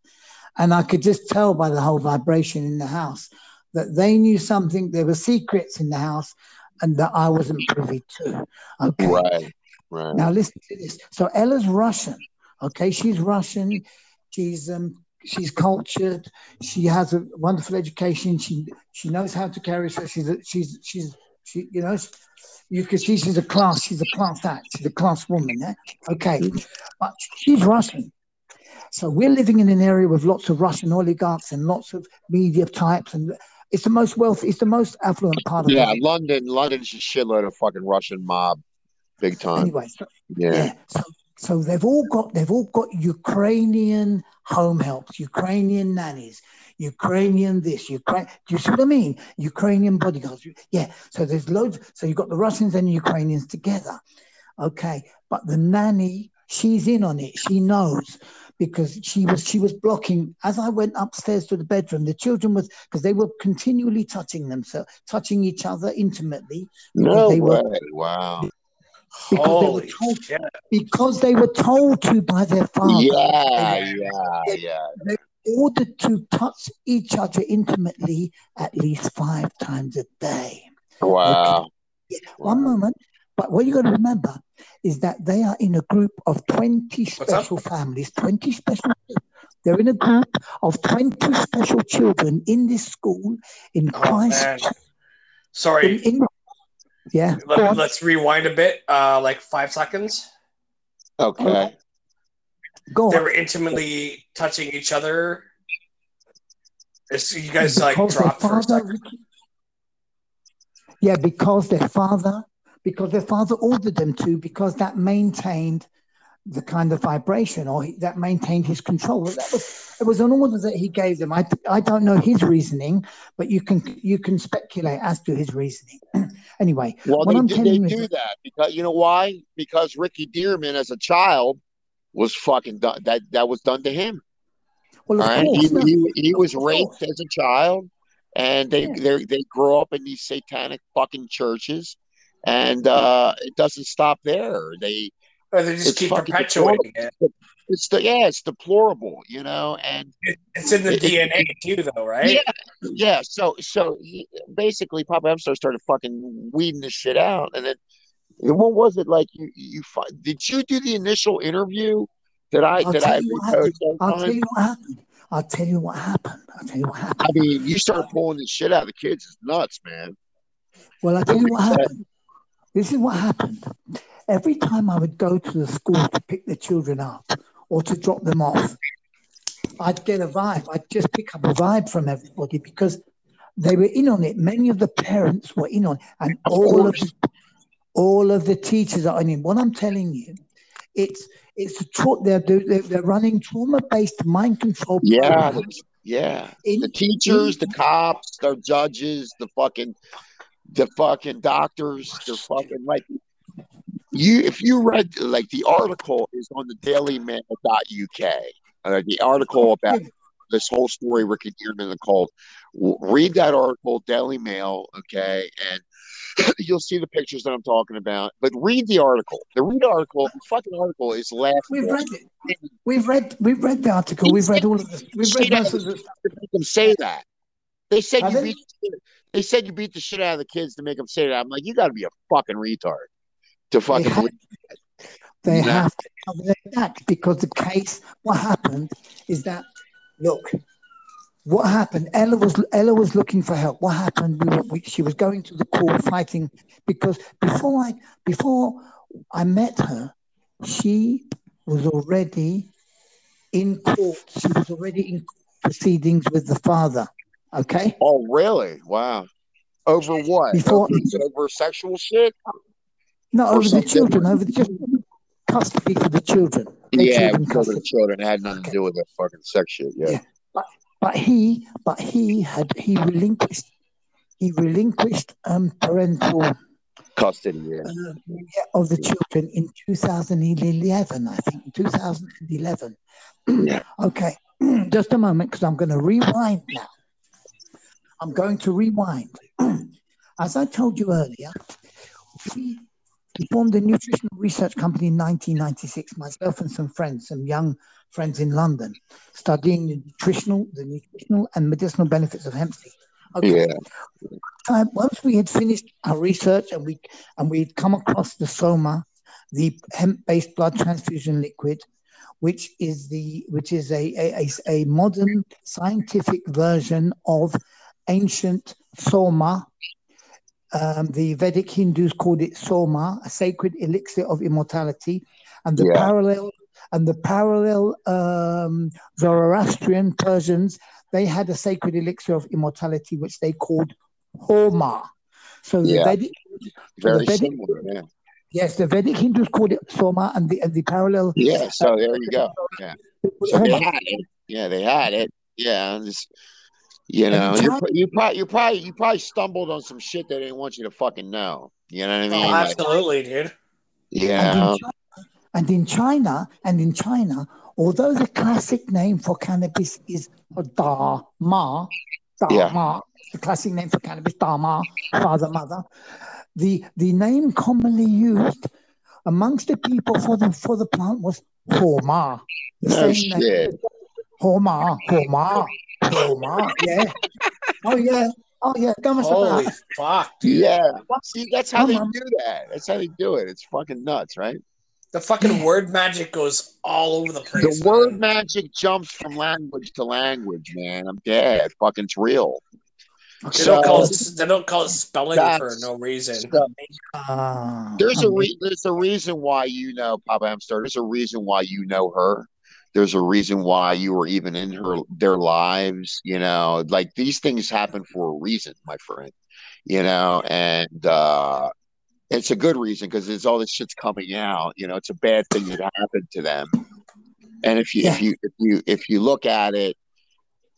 and I could just tell by the whole vibration in the house that they knew something, there were secrets in the house, and that I wasn't privy to. Okay. Right. Right. Now listen to this. So Ella's Russian. Okay, she's Russian. She's um she's cultured. She has a wonderful education. She she knows how to carry herself. She's a, she's she's she you know you can see she's a class. She's a class act. She's a class woman. Yeah. Okay, but she's Russian. So we're living in an area with lots of Russian oligarchs and lots of media types, and it's the most wealthy. It's the most affluent part of Yeah. London. London. London's a shitload of fucking Russian mob, big time. Anyway, so Yeah. yeah. So so they've all got they've all got Ukrainian home helps, Ukrainian nannies, Ukrainian this, Ukraine. Do you see what I mean? Ukrainian bodyguards. Yeah. So there's loads. So you've got the Russians and the Ukrainians together. Okay. But the nanny, she's in on it. She knows because she was she was blocking as I went upstairs to the bedroom. The children was because they were continually touching themselves, touching each other intimately No they way. were- Wow. because they were told shit. because they were told to by their father. Yeah. Yeah. Yeah. They ordered to touch each other intimately at least five times a day. Wow. One moment, but what you got to remember is that they are in a group of 20 special families, 20 special. They're in a group of 20 special children in this school in Oh, Christ. man. Sorry. in, yeah, Let, let's rewind a bit, uh, like five seconds. Okay. Go They on. were intimately touching each other. It's, you guys like Because their dropped for a second. Yeah, because their father, because their father ordered them to, because that maintained the kind of vibration or he, that maintained his control. That was it was an order that he gave them. I I don't know his reasoning, but you can you can speculate as to his reasoning. anyway, Well, What they, I'm do, telling they is- do that because you know why? Because Ricky Dearman, as a child, was fucking done. That that was done to him. well, right, course, he, no, he, he was raped as a child, and they Yeah. they they grow up in these satanic fucking churches, and uh, it doesn't stop there. They Or they just keep fucking perpetuating it. it's the yeah, it's deplorable, you know, and It's in the It- it- DNA too, though, right? Yeah, yeah. So, so he, basically, Papa Emstar started fucking weeding this shit out, and then what was it like? You, you, fi- did you do the initial interview that I I'll that tell I you what happened. I'll tell you what happened. I'll tell you what happened. I'll tell you what happened. I mean, you started pulling this shit out of the kids. It's nuts, man. Well, I'll tell you what happened. This is what happened. Every time I would go to the school to pick the children up or to drop them off, I'd get a vibe. I'd just pick up a vibe from everybody because they were in on it. Many of the parents were in on it, and all of the, all of the teachers are in it. What I'm telling you it's it's tra- they're, they're they're running trauma based mind control. Yeah, programs yeah. in- The teachers, the cops, the judges, the fucking, the fucking doctors, they're fucking like. You, if you read like the article is on the dailymail.uk, uh, the article about this whole story Rick and Earman called. W- Read that article, Daily Mail, okay, and you'll see the pictures that I'm talking about. But read the article. The read article, the fucking article is laughable. We've read it. We've read we've read the article. We've read all of this. We've read most of this. to make them say that. They said you beat. the shit- They said you beat the shit out of the kids to make them say that. I'm like, you got to be a fucking retard to fucking. have- believe They Yeah. have to cover their back because the case. What happened is that look. What happened? Ella was Ella was looking for help. What happened? We were, we, she was going to the court fighting because before I before I met her, she was already in court. She was already in proceedings with the father. Okay. Oh, really? Wow. Over what? Before- over, over sexual shit? No, over the children, over the, just custody for the children. Their yeah, children because of the children it had nothing to do with that fucking sex shit. Yeah. Yeah. But he, but he had he relinquished, he relinquished um, parental Custody. Yeah. uh, of the children in 2011, I think, 2011. Yeah. okay, just a moment, because I'm going to rewind now. I'm going to rewind. As I told you earlier, we we formed a nutritional research company in 1996, myself and some friends, some young friends in London, studying the nutritional, the nutritional and medicinal benefits of hemp seed. Okay. Yeah. Uh, once we had finished our research and we and we'd come across the Soma, the hemp-based blood transfusion liquid, which is the which is a a, a, a modern scientific version of ancient Soma. Um, the Vedic Hindus called it Soma, a sacred elixir of immortality, and the Yeah. parallel and the parallel um, Zoroastrian Persians they had a sacred elixir of immortality which they called Homa. So the Yeah. Vedic, Very Vedic- similar. Yeah. yes, the Vedic Hindus called it Soma, and the and the parallel. Yeah. So there you go. So they had it. Yeah, they had it. Yeah. Just, you know, you're, China- pro- you probably you probably you probably stumbled on some shit they didn't want you to fucking know. You know what I Oh, mean? Like, absolutely, dude. Yeah. And in, China, and in China, and in China, although the classic name for cannabis is Dharma, Dharma, the classic name for cannabis, Dharma, father, mother, the the name commonly used amongst the people for the for the plant was Homa. The No same name. shit. Homa, Homa, Homa. Yeah. Oh yeah. Oh yeah. Come on, Holy Sabah. fuck, dude. Yeah. See, that's how they on. do that. That's how they do it. It's fucking nuts, right? The fucking word magic goes all over the place. The word magic jumps from language to language, man. I'm dead. Fucking it's real. They So- don't call it. They don't call it spelling for no reason. So, Ah, there's a re- there's a reason why you know Papa Hamster. There's a reason why you know her. There's a reason why you were even in her their lives. You know, like these things happen for a reason, my friend. You know, and uh it's a good reason because it's all this shit's coming out. You know, it's a bad thing that happened to them. And if you if you if you if you look at it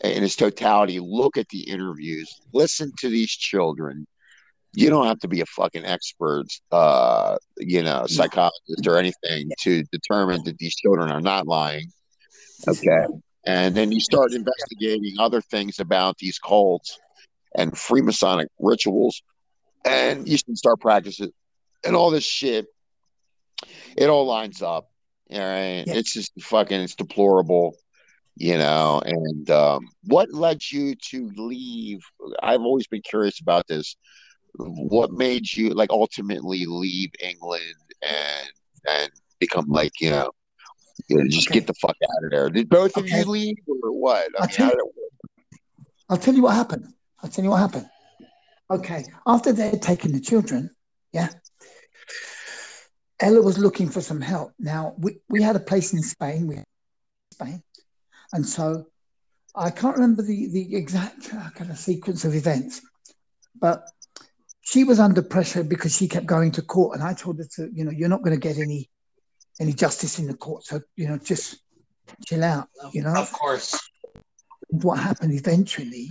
in its totality, look at the interviews, listen to these children. You don't have to be a fucking expert, uh, you know, psychologist or anything to determine that these children are not lying. Okay. And then you start investigating other things about these cults and Freemasonic rituals, and you can start practicing and all this shit. It all lines up. All right. Yeah. It's just fucking, it's deplorable, you know. And um, what led you to leave? I've always been curious about this. What made you like ultimately leave England and and become like you know, you know, just Okay. get the fuck out of there? Did both of you leave or what? I I'll mean, tell you- did it work? I'll tell you what happened. I'll tell you what happened. Okay, after they had taken the children, yeah, Ella was looking for some help. Now we, we had a place in Spain, we Spain, and so I can't remember the the exact kind of sequence of events, but she was under pressure because she kept going to court, and I told her to, you know, you're not going to get any any justice in the court. So you know, just chill out. You know, Of course. what happened eventually?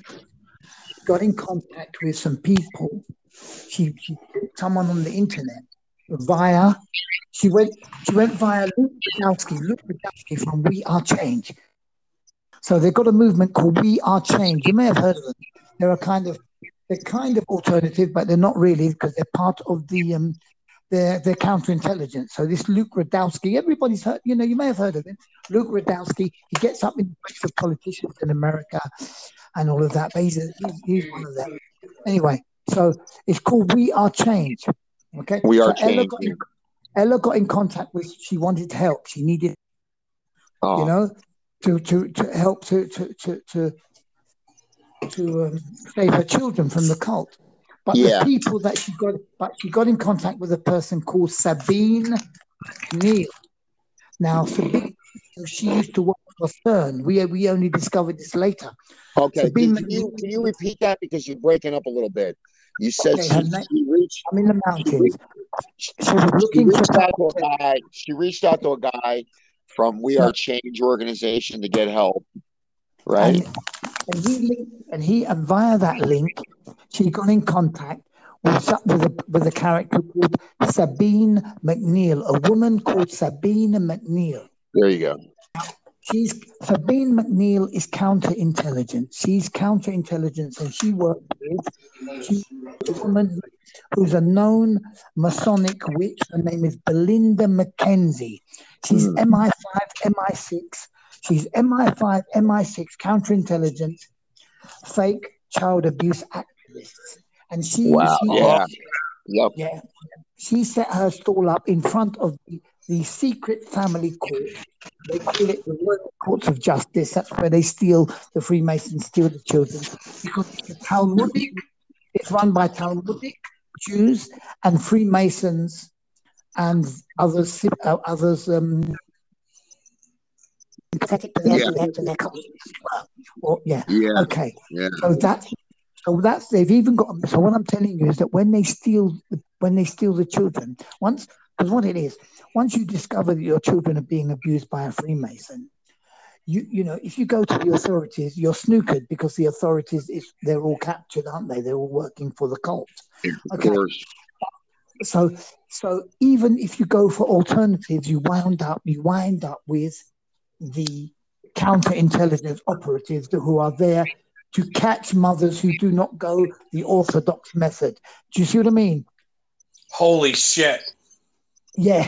Got in contact with some people. She, she someone on the internet via. She went. She went via Luke Rudkowski. Luke Rudkowski from We Are Change. So they've got a movement called We Are Change. You may have heard of them. They're a kind of they're kind of alternative, but they're not really because they're part of the um they're they're counterintelligence. So this Luke Rudkowski, everybody's heard, you know, you may have heard of him. Luke Rudkowski, he gets up in the face of politicians in America and all of that, but he's, a, he's, he's one of them. Anyway, so it's called We Are Change. Okay. We Are so Ella Change, got, in, Ella got in contact with she wanted help. She needed Oh, you know, to to to help to to to to, to um, save her children from the cult. But Yeah. the people that she got, but she got in contact with a person called Sabine Neal. Now, Sabine, she used to work for CERN. We we only discovered this later. okay. Sabine Can, you can you repeat that because you're breaking up a little bit? You said Okay, she, name- she reached I'm in the mountains. She was she looking for reached out to a guy. She reached out to a guy from We Are Change organization to get help. Right. And, and he linked, and he and via that link, she got in contact with with a with a character called Sabine McNeill, a woman called Sabine McNeill. there you go. She's Sabine McNeill is counterintelligence. She's counterintelligence, and she works with she's a woman who's a known Masonic witch. Her name is Belinda McKenzie. She's Hmm. MI5, MI6. She's MI5, MI6 counterintelligence, fake child abuse activist, and she, Wow. she Yeah. Yep. yeah. She set her stall up in front of the, the secret family court. They call it the Royal Courts of Justice. That's where they steal the Freemasons, steal the children. Because it's a Talmudic, it's run by Talmudic Jews and Freemasons and others, uh, others um, to their, Yeah. to their, to their culture. Or, yeah. Yeah. Okay. Yeah. So that's so that's they've even got. So what I'm telling you is that when they steal when they steal the children, once because what it is, once you discover that your children are being abused by a Freemason, you you know if you go to the authorities, you're snookered because the authorities is they're all captured, aren't they? They're all working for the cult. Of Okay. course. So so even if you go for alternatives, you wound up you wind up with the counterintelligence operatives who are there to catch mothers who do not go the orthodox method. Do you see what I mean? Holy shit. Yeah.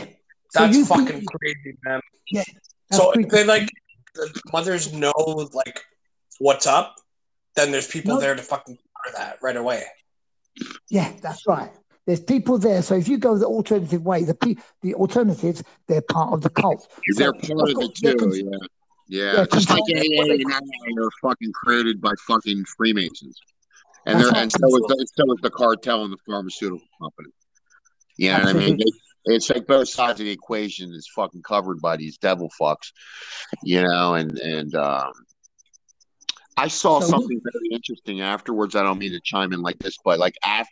So That's think- fucking crazy, man. That's So if they like the mothers know like what's up, then there's people No. there to fucking counter that right away. Yeah, that's right. There's people there. So if you go the alternative way, the pe- the alternatives, they're part of the cult. They're So, part of of it course, they're too. con- Yeah. Yeah. Yeah, Just like AA and NA are fucking created by fucking Freemasons. And they're and so is the, so is the cartel and the pharmaceutical company. You know what I mean? Absolutely. It- it's like both sides of the equation is fucking covered by these devil fucks. You know, and and um I saw So- something very interesting afterwards. I don't mean to chime in like this, but like after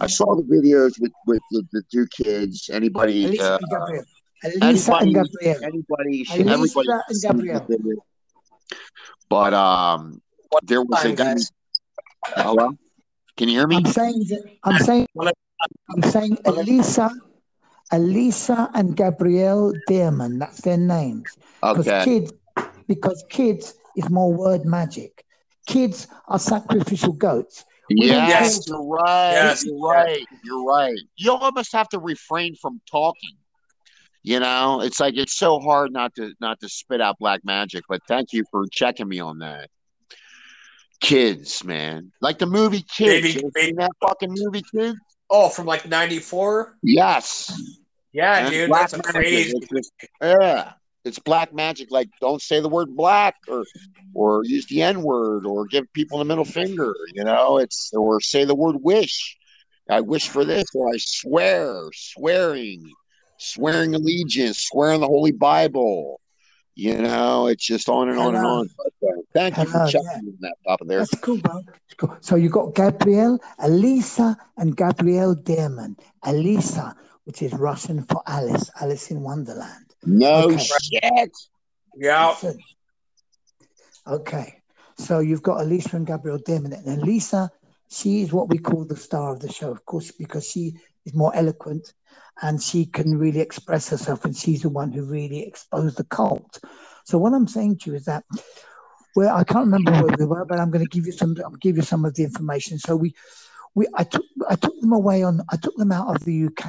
I saw the videos with with the, the two kids. Anybody, Elisa uh, and Gabriel. Elisa and anybody- Gabriel. anybody, Elisa everybody, and Gabriel. But um, One there was a guy. guys. Hello, can you hear me? I'm saying that I'm saying I'm saying Elisa, Elisa and Gabriel Dearman. That's their names. Because Okay, kids, because kids is more word magic. Kids are sacrificial goats. yes, Yes. you're right. Yes. You're right. You're right. You almost have to refrain from talking. You know, it's like it's so hard not to not to spit out black magic. But thank you for checking me on that. Kids, man, like the movie Kids. Baby- You baby- seen that fucking movie Kids? Oh, from like '94. Yes. Yeah, And dude, black that's a crazy. just- yeah, it's black magic. Like, don't say the word black, or or use the N word, or give people the middle finger. You know, it's or say the word wish. I wish for this, or I swear, swearing, swearing allegiance, swearing the Holy Bible. You know, it's just on and on and on. But, uh, thank you for checking yeah. that top of there. That's cool, bro. That's cool. So you got Gabriel, Elisa, and Gabriel Dearman. Elisa, which is Russian for Alice, Alice in Wonderland. No Okay. shit. Yeah. Okay, so you've got Elisa and Gabriel Dearman, and Elisa, she is what we call the star of the show, of course, because she is more eloquent and she can really express herself, and she's the one who really exposed the cult. So what I'm saying to you is that, well, I can't remember where we were, but I'm going to give you some. I'll give you some of the information. So we, we, I took, I took them away on, I took them out of the UK.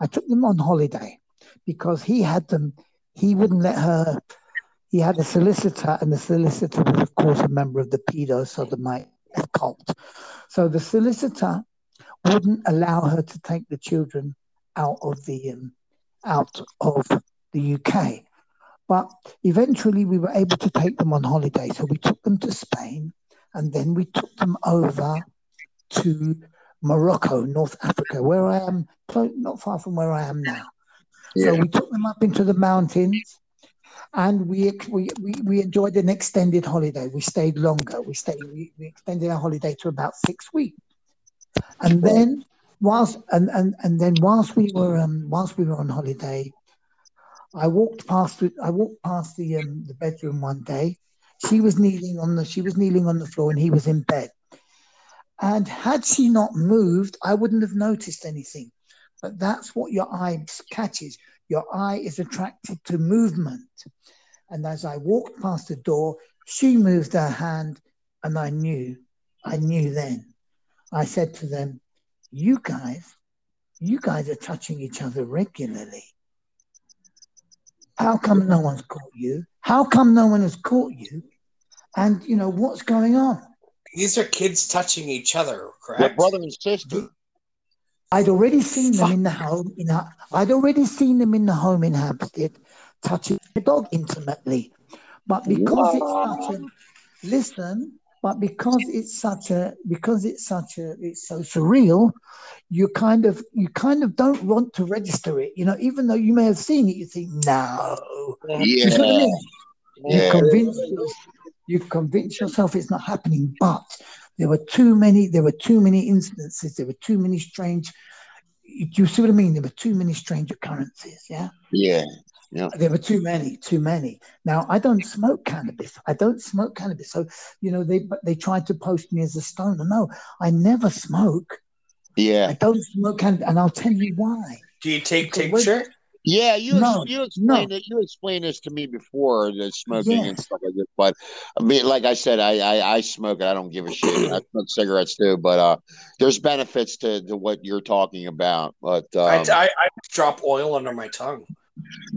I took them on holiday because he had them. He wouldn't let her he had a solicitor, and the solicitor was, of course, a member of the pedo sodomite cult. So the solicitor wouldn't allow her to take the children out of the um, out of the UK. But eventually, we were able to take them on holiday. So we took them to Spain, and then we took them over to Morocco, North Africa, where I am, not far from where I am now. So we took them up into the mountains and we, we, we, we enjoyed an extended holiday. We stayed longer. We stayed, we, we extended our holiday to about six weeks. And then whilst, and, and, and then whilst we were, um, whilst we were on holiday, I walked past, the- I walked past the, um, the bedroom one day. She was kneeling on the, she was kneeling on the floor and he was in bed. And had she not moved, I wouldn't have noticed anything. But that's what your eye catches. Your eye is attracted to movement. And as I walked past the door, she moved her hand, and I knew, I knew then. I said to them, You guys, you guys are touching each other regularly. How come no one's caught you? How come no one has caught you? And, you know, what's going on? These are kids touching each other, Your correct? brother and sister. I'd already seen them in the home. In Ha- I'd already seen them in the home in Hampstead, touching the dog intimately. But because it's such a listen, but because it's such a because it's such a it's so surreal, you kind of you kind of don't want to register it. You know, even though you may have seen it, you think no. You see what I Yeah. mean? You Yeah. convince you've convinced yourself it's not happening, but there were too many. There were too many instances. There were too many strange. Do you see what I mean? There were too many strange occurrences. Yeah, Yeah. Yeah. there were too many, too many. Now I don't smoke cannabis. I don't smoke cannabis. So you know they they tried to post me as a stoner. No, I never smoke. Yeah. I don't smoke cannabis, and I'll tell you why. Do you take Because when- tincture? Yeah, you No, ex- you explained no. it. You explained this to me before the smoking and stuff like this. But I mean, like I said, I I, I smoke it. I don't give a shit. I smoke cigarettes too. But uh, there's benefits to, to what you're talking about. But I, um, I, I drop oil under my tongue.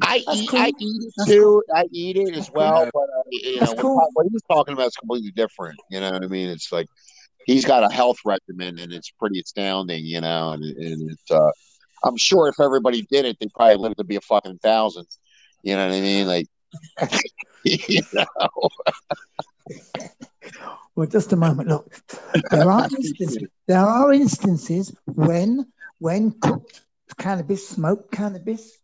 I That's eat cool. I eat it That's too. I eat it as That's cool. well. But uh, you That's know, cool. what, what he's talking about is completely different. You know what I mean? It's like he's got a health regimen, and it's pretty astounding. You know, and, and it's uh, I'm sure if everybody did it, they'd probably live to be a fucking thousand. You know what I mean? Like, you know, Well, just a moment. Look, there are instances. There are instances when when cooked cannabis, smoked cannabis,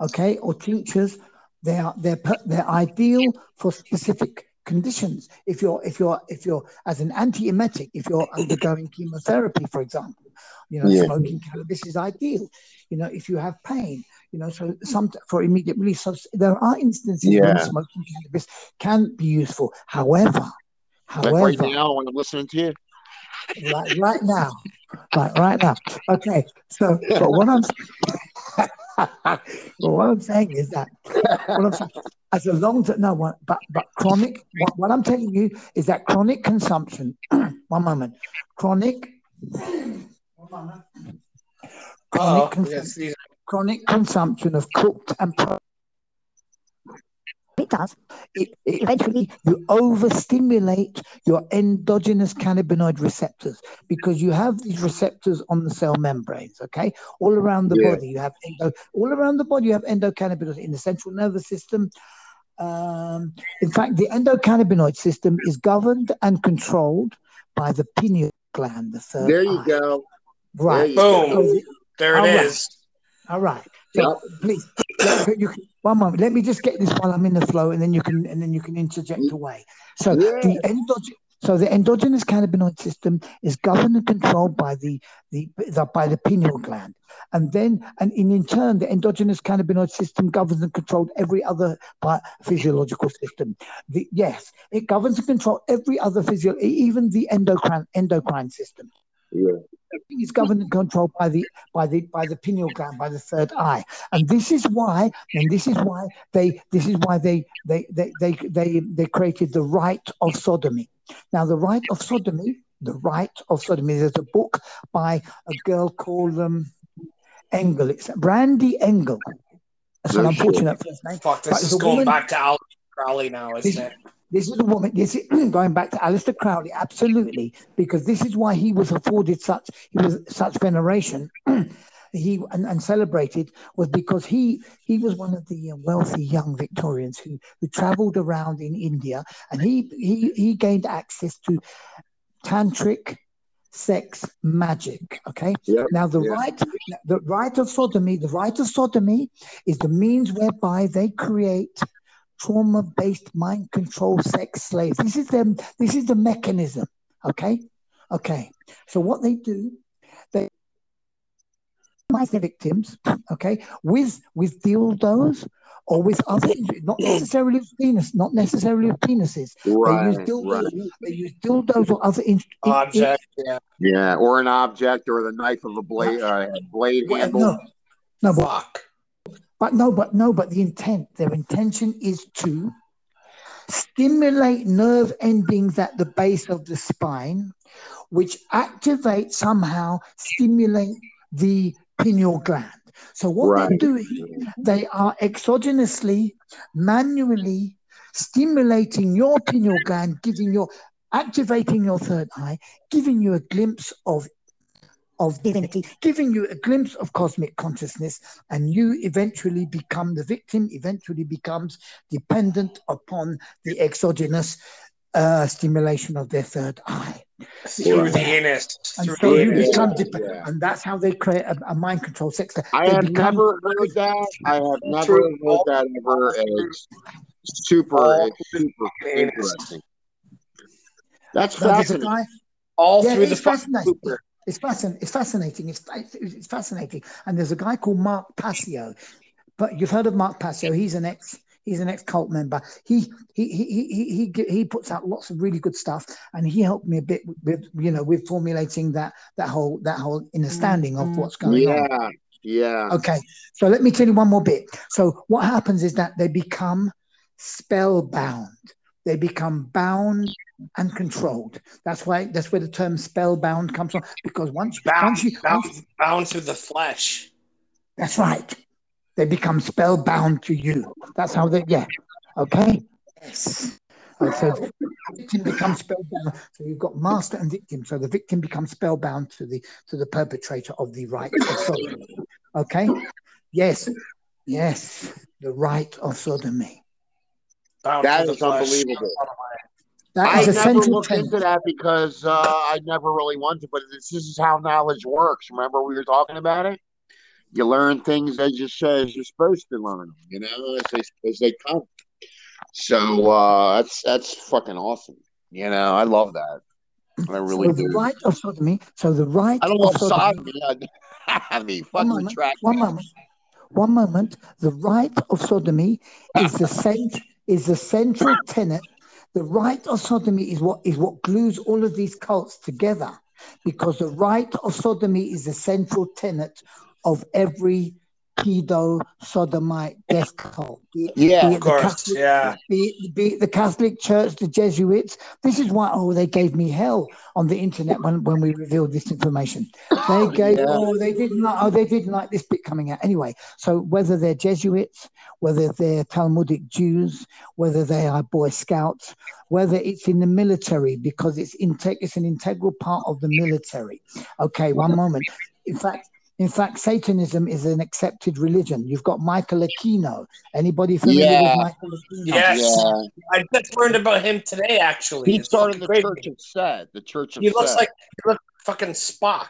okay, or tinctures, they are they're they're ideal for specific conditions. If you're if you're if you're as an antiemetic, if you're undergoing chemotherapy, for example, you know, Yeah. smoking cannabis is ideal. You know, if you have pain, you know, so some for immediate release. So there are instances when Yeah. smoking cannabis can be useful. However, like right now when I'm listening to you. right, right now, right, right now. Okay, so but what I'm but what I'm saying is that saying as a long term no what but but chronic what, what I'm telling you is that chronic consumption one moment chronic one chronic, Oh, consum- yes, chronic consumption of cooked and pro- it does. It, it eventually you overstimulate your endogenous cannabinoid receptors because you have these receptors on the cell membranes. Okay, all around the Yeah. body you have endo, all around the body you have endocannabinoids in the central nervous system. Um, in fact, the endocannabinoid system is governed and controlled by the pineal gland, the third There you eye. go. Right. There Boom. There it All right. is. all right. So please, you can, one moment. Let me just get this while I'm in the flow, and then you can and then you can interject away. So Yeah. the endogen, so the endogenous cannabinoid system is governed and controlled by the, the, the by the pineal gland, and then and in, in turn the endogenous cannabinoid system governs and controls every other physiological system the, yes it governs and controls every other physio even the endocrine endocrine system Yeah. everything is governed and controlled by the by the by the pineal gland by the third eye and this is why and this is why they this is why they they they they they, they created the rite of sodomy now the rite of sodomy the rite of sodomy there's a book by a girl called um engel it's brandy engel that's an No shit. unfortunate first name Fuck, this it's is going woman- back to Al Crowley now, isn't This- it? This is a woman. This is going back to Aleister Crowley, absolutely, because this is why he was afforded such he was such veneration. he and, and celebrated was because he he was one of the uh, wealthy young Victorians who who travelled around in India, and he he he gained access to tantric sex magic. Okay, Yep, now the yeah. right the rite of sodomy the rite of sodomy is the means whereby they create trauma-based mind control sex slaves. This is them. This is the mechanism. Okay, okay. So what they do, they minimize the victims. Okay, with with dildos or with other, not necessarily with penis, not necessarily with penises. Right. They use dildos. Right. They use dildos or other in, in- Object, yeah. Yeah. Or an object or the knife of a blade uh, blade in- handle. no, no, but Fuck. But no, but no, but the intent, their intention is to stimulate nerve endings at the base of the spine, which activate somehow, stimulate the pineal gland. So what they're doing, they are exogenously, manually stimulating your pineal gland, giving your activating your third eye, giving you a glimpse of of divinity, giving you a glimpse of cosmic consciousness, and you eventually become the victim, eventually becomes dependent upon the exogenous uh, stimulation of their third eye. Through the anus. And Through so the you anus. become Yeah, dep- yeah. and that's how they create a, a mind control sex. I They have become- never heard that. I have never True. heard that ever. It's super, All it's super interesting. That's Now, fascinating. guy, All Yeah, through the it's fucking fascinating. Cooper. It's fascinating. It's fascinating. It's, it's fascinating. And there's a guy called Mark Passio, but you've heard of Mark Passio. He's an ex. He's an ex cult member. He he he he he he puts out lots of really good stuff, and he helped me a bit with you know with formulating that that whole that whole understanding of mm-hmm. what's going on. Yeah, yeah. Okay, so let me tell you one more bit. So what happens is that they become spellbound. They become bound and controlled. That's why that's where the term spellbound comes from. Because once Bound, once you bound, once- bound to the flesh. that's right, they become spellbound to you. That's how they yeah. Okay. Yes. So the victim becomes spellbound. So you've got master and victim. So the victim becomes spellbound to the to the perpetrator of the rite of sodomy. Okay. Yes. Yes. The rite of sodomy. Bound That to the is flesh. unbelievable. That I never central looked tenet. into that because uh, I never really wanted, to, but this, this is how knowledge works. Remember we were talking about it? You learn things as you say as you're supposed to learn them, you know, as they as they come. So uh, that's that's fucking awesome. You know, I love that. I really so the do. rite of sodomy. So the right I don't love sodomy. sodomy. I, mean, One fucking moment. retract. One moment. One moment. The rite of sodomy is the cent- is the central tenet. The rite of sodomy is what is what glues all of these cults together, because the rite of sodomy is the central tenet of every pedo sodomite death cult. Be Yeah, be Of the course, Catholic- yeah. be be the Catholic Church, the Jesuits. This is why, oh, they gave me hell on the internet when, when we revealed this information. They gave, Yeah. oh, they didn't like, oh, they didn't like this bit coming out. Anyway, so whether they're Jesuits, whether they're Talmudic Jews, whether they are Boy Scouts, whether it's in the military because it's integ- it's an integral part of the military. Okay, one moment. In fact, in fact, Satanism is an accepted religion. You've got Michael Aquino. Anybody familiar Yeah. with Michael Aquino? Yes. Yeah. I just learned about him today, actually. He It's started the fucking Church of Set. The Church of He looks Set. like he looks fucking Spock.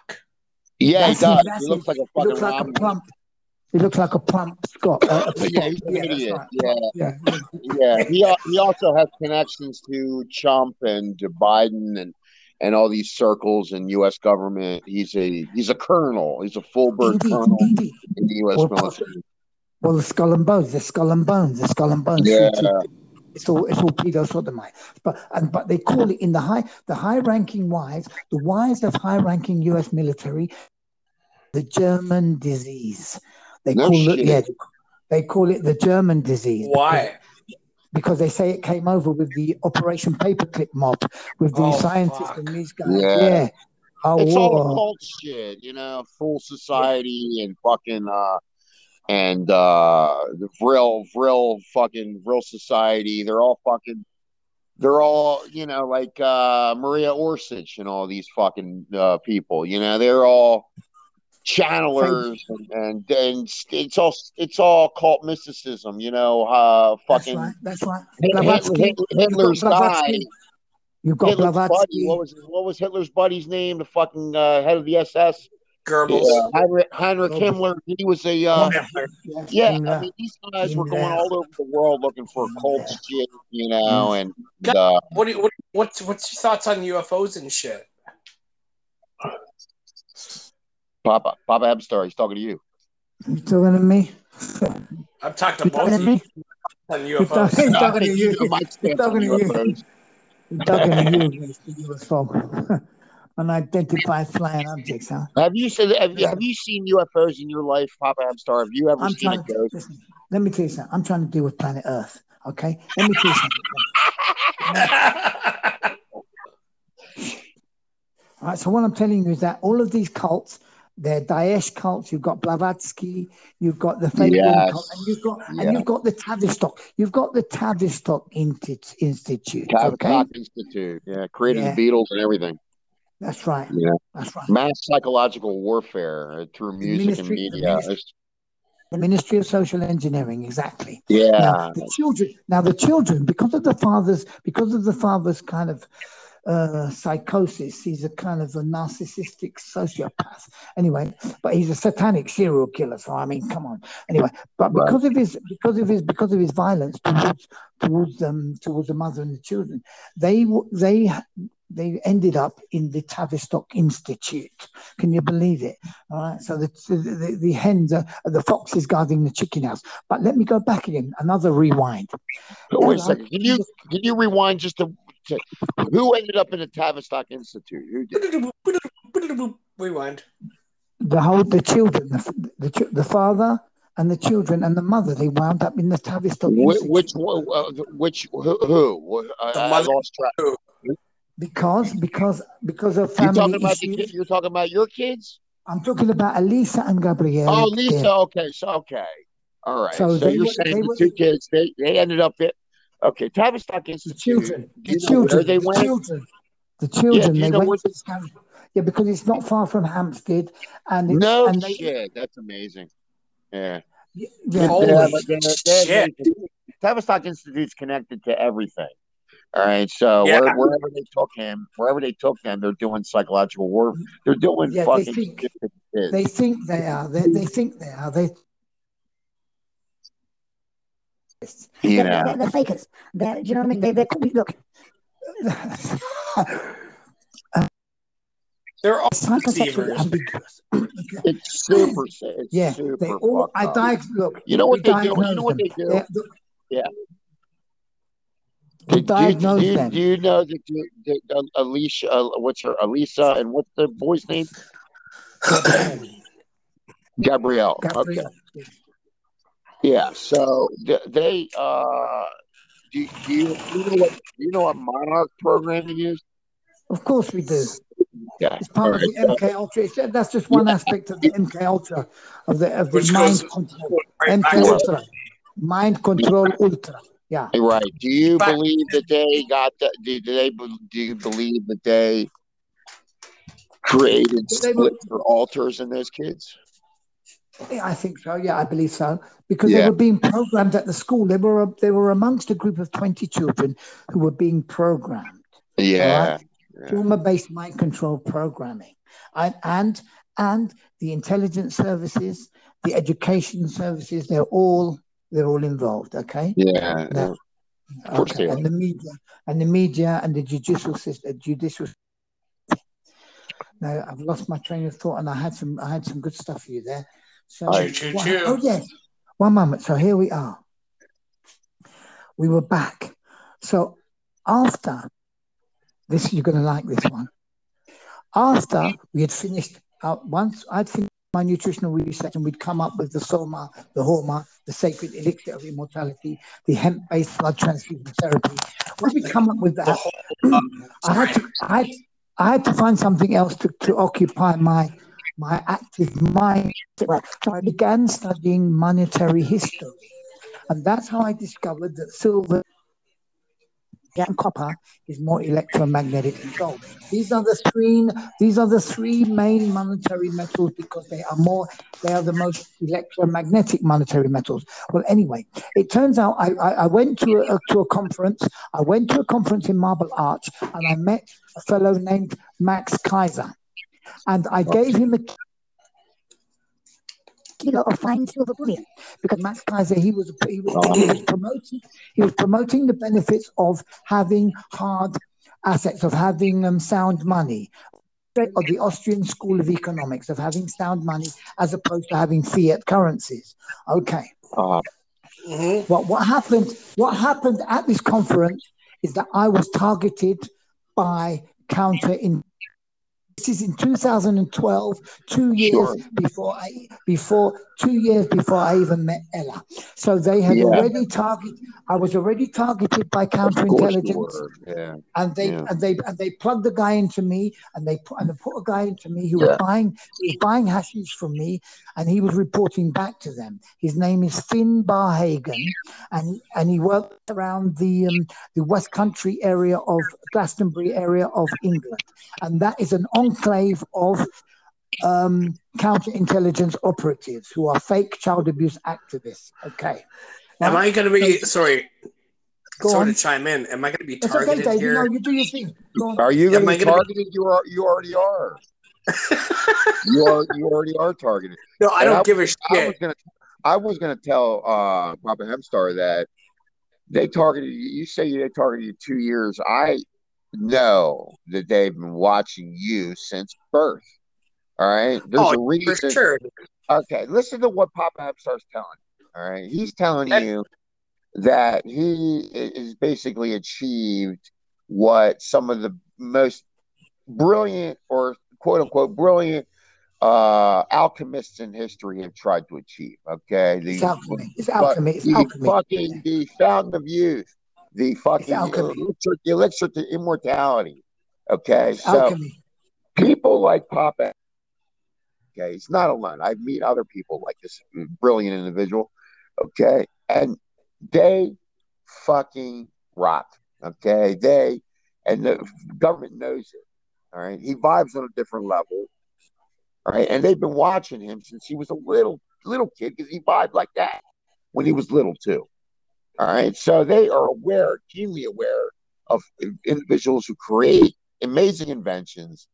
yeah, he That's him, does. that's He looks like a fucking He fucking looks like a plump. He looks like a plump Scott. Uh, a Yeah, Spock. he's an Yeah, idiot. right. Yeah. Yeah, yeah. Yeah, he he also has connections to Trump and to Biden, and and all these circles in U.S. government. He's a he's a colonel. He's a full bird Indeed, colonel indeed. in the U.S. Well, military. Well, the skull and bones, the skull and bones, the skull and bones. Yeah. It's all it's all pedo sodomite. But and but they call it in the high the high ranking wives, the wives of high ranking US military, the German disease. They No call it yeah, they call it the German disease. Why? Because they say it came over with the Operation Paperclip mob, with the Oh, scientists fuck. and these guys. Yeah. Yeah. Oh, It's all war. occult shit, you know, full society and fucking uh and uh the real real fucking real society. They're all fucking they're all, you know, like uh Maria Orsich and all these fucking uh people, you know, they're all channelers and, and and it's all it's all cult mysticism, you know, uh That's fucking right. That's right. Hitler- Blavatsky. Hitler's You've guy. You've got Hitler's buddy. Blavatsky. What was what was Hitler's buddy's name? The fucking uh, head of the SS. Goebbels. Yeah, Heinrich, Heinrich. Himmler. He was a uh, Himmler. Yes, yeah. I mean, these guys were going all over the world looking for cult Himmler. shit, you know, and uh, What, do you, what what's what's your thoughts on UFOs and shit? Papa Papa Abstar. He's talking to you. You talking to me? I'm talking to You both talking of to you me? on You UFOs. talking- I talking to think you. you know my stance on talking to you. UFOs. I'm talking to you, Mr. UFO. Unidentified flying objects, huh? Have you seen have you, have you seen UFOs in your life, Papa Abstar? Have you ever I'm seen a trying to, ghost? listen, let me tell you something. I'm trying to deal with planet Earth. Okay? Let me tell you something. All right. So what I'm telling you is that all of these cults, they're Daesh cults. You've got Blavatsky, you've got the Fabian Yes. cult, and you've got Yeah. and you've got the Tavistock. You've got the Tavistock Institute. Okay, Tavistock Institute, yeah, created Yeah. the Beatles and everything. that's right. Yeah, That's right. mass psychological warfare uh, through The music and ministry- the media. ministry- The Ministry of Social Engineering, exactly. yeah, Now the children, now the children, because of the father's, because of the father's kind of uh, psychosis, he's a kind of a narcissistic sociopath. Anyway, but he's a satanic serial killer. So I mean, come on. Anyway, but Right. because of his, because of his, because of his violence towards towards them, towards the mother and the children, they they they ended up in the Tavistock Institute. Can you believe it? All right. So the the, the hens are the foxes guarding the chicken house. But let me go back again. Another rewind. Wait a second. Can you can you rewind just to who ended up in the Tavistock Institute? Who did? Rewind. The whole the children, the the, the father and the children and the mother, they wound up in the Tavistock Which Institute which one- uh, which who? who? I, I lost track. because because because of You family talking about the You're talking about your kids? I'm talking about Elisa and Gabriel. Oh, Lisa. They're- Okay, so okay, all right. So So, they you're were- saying the were- two kids they they ended up at okay Tavistock the Institute. children, the children, they the went? children, the children. do you they went where to Scan- yeah, because it's not far from Hampstead, and it's, No and they, shit, that's amazing. Yeah. yeah, Holy Yeah, but they're- they're shit. amazing. Tavistock Institute's connected to everything. All right, so Yeah. where, wherever they took him, wherever they took them, they're doing psychological work. They're doing Yeah, they fucking think- shit to kids. they think they are. They, they think they are. They you They're, know, they're, they're fakers. They're, do you know what I mean? They, they're, look, They're all psychosexually deceivers. ambiguous. it's super. It's yeah, super they all. I up. Look, You know what they do? You know what they do? They're- Yeah. We Do, do, do, you- them. do you know that, the- that uh, Alicia? Uh, what's her? Elisa and what's the boy's name? Gabriel. Okay. Gabriel. Yeah. So they. Uh, do, do you, do you know what? Do you know what Monarch programming is? Of course we do. Yeah. It's part of the Alright, MK Ultra. It's, that's just one aspect of the MK Ultra, of the of the Which mind control. right MK Ultra, mind control ultra. Yeah. Right. Do you But- believe that they got the, do, do they do you believe that they created They were- splits or altars in those kids? Yeah, I think so. Yeah, I believe so. Because Yeah. they were being programmed at the school. They were they were amongst a group of twenty children who were being programmed. Yeah. Yeah. trauma-based mind control programming and and and the intelligence services the education services they're all they're all involved okay Yeah. Now- Of course okay and the media and the media and the judicial uh, system judicial No, I've lost my train of thought, and I had some I had some good stuff for you there. So, Choo, choo, what- oh yes, one moment. So here we are. We were back. So after this, you're going to like this one. After we had finished, uh, once I'd finished my nutritional research, and we'd come up with the soma, the haoma, the sacred elixir of immortality, the hemp-based blood transfusion therapy. Once we come up with that, I had to, I had, I had to find something else to, to occupy my my active mind. So I began studying monetary history, and that's how I discovered that silver and copper is more electromagnetic than gold. These are the three. These are the three main monetary metals because they are more. They are the most electromagnetic monetary metals. Well, anyway, it turns out I, I, I went to a, to a conference. I went to a conference in Marble Arch, and I met a fellow named Max Keiser, and I gave him a kilo of fine silver bullion. because Max Keiser he was he was, he was promoting he was promoting the benefits of having hard assets of having um, sound money of the Austrian School of Economics of having sound money as opposed to having fiat currencies. Okay. Uh, Mhm. What what happened? What happened at this conference is that I was targeted by counter in. This is in 2012, two years Sure. before I before two years before I even met Ella. So they had Yeah. already targeted. I was already targeted by of course you counterintelligence. Yeah. and they Yeah. and they and they plugged the guy into me and they put and they put a guy into me who was buying he was buying hashish from me and he was reporting back to them. His name is Finn Barhagen and and he worked around the um, the West Country area of Glastonbury area of England and that is an enclave of um, counterintelligence operatives who are fake child abuse activists. Okay. Am Right? I going to be sorry? Go sorry on. to chime in. Am I going to be It's okay, targeted Dave. You here? know, you do your thing. Are you going Am to I be gonna be- targeted? You are. You already are. You are. You already are targeted. no, I And don't I- give a shit. I was gonna tell uh Papa Hemstar that they targeted you. You say they targeted you two years. I know that they've been watching you since birth. All right. There's Oh, a For reason. sure. Okay, listen to what Papa Hemstar's telling. you, All right, he's telling you that he is basically achieved what some of the most brilliant or quote unquote brilliant uh alchemists in history have tried to achieve. Okay, It's the alchemy. It's alchemy. It's alchemy. fucking the fountain of youth, the fucking elixir, the elixir to immortality. Okay, It's so alchemy. people like Papa. Okay, he's not alone. I meet other people like this brilliant individual. Okay, and they fucking rock. Okay, they and the government knows it. All right, he vibes on a different level. All right, and they've been watching him since he was a little little kid because he vibed like that when he was little too. All right, so they are aware, keenly aware of individuals who create amazing inventions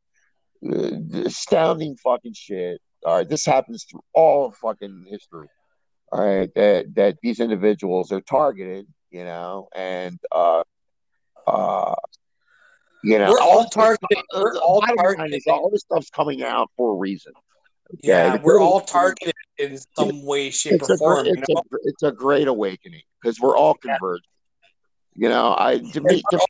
uh, astounding fucking shit. All right, this happens through all of fucking history. All right, that that these individuals are targeted, you know, and uh, uh, you know, We're all targeted. We're all targeted. all this stuff's coming out for a reason. Yeah, we're all targeted in some way, shape, It's or form. great, You it's, know? a, it's a great awakening because we're all converged. You know, I to me, to,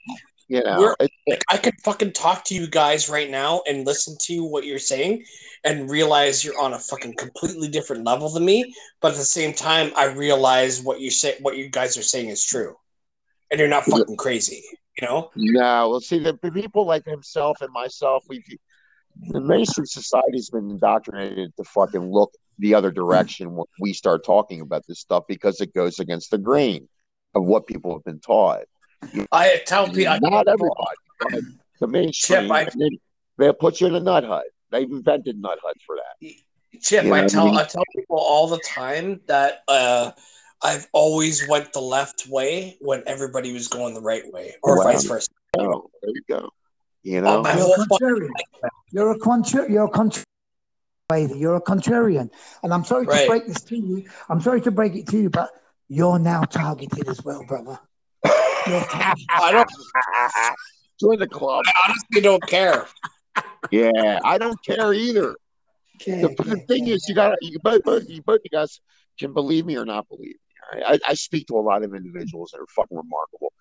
you know, Like I could fucking talk to you guys right now and listen to what you're saying and realize you're on a fucking completely different level than me. But at the same time, I realize what you say, what you guys are saying is true, and you're not fucking crazy. You know? No, well, see, the, the people like himself and myself, we've the mainstream society's been indoctrinated to fucking look the other direction when we start talking about this stuff because it goes against the grain of what people have been taught. I tell people, I Not everybody, the mainstream. I- and they, they'll put you in a nut hut. They've invented nut huts for that. Chip, You I what I tell mean? I tell people all the time that uh, I've always went the left way when everybody was going the right way, or Wow. vice versa. Oh, there you go. You oh, know, Oh, You're a fucking contrarian. You're a contra- You're a contrarian. You're a contrarian. And I'm sorry Right. to break this to you. I'm sorry to break it to you, but you're now targeted as well, brother. You're targeted. I don't. join the club. I honestly don't care. Yeah, I don't care either. Yeah, The, the thing yeah, is, you got you both, both you both you guys can believe me or not believe me. all right? I, I speak to a lot of individuals that are fucking remarkable,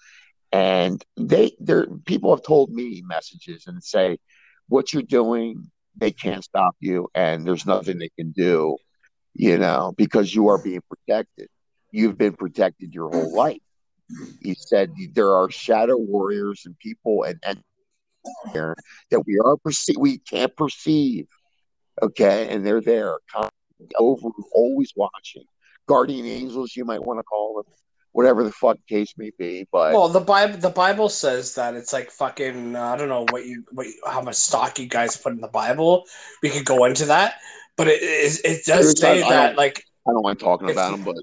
and they they're people have told me messages and say, "What you're doing, they can't stop you, and there's nothing they can do, you know, because you are being protected. You've been protected your whole life." He said there are shadow warriors and people and and there that we are perceive we can't perceive okay and they're there over always watching guardian angels you might want to call them whatever the fuck case may be but Well, the Bible the Bible says that it's like fucking uh, I don't know what you what you, how much stock you guys put in the Bible. We could go into that, but it it, it does say that- I like i don't mind talking It's- about them but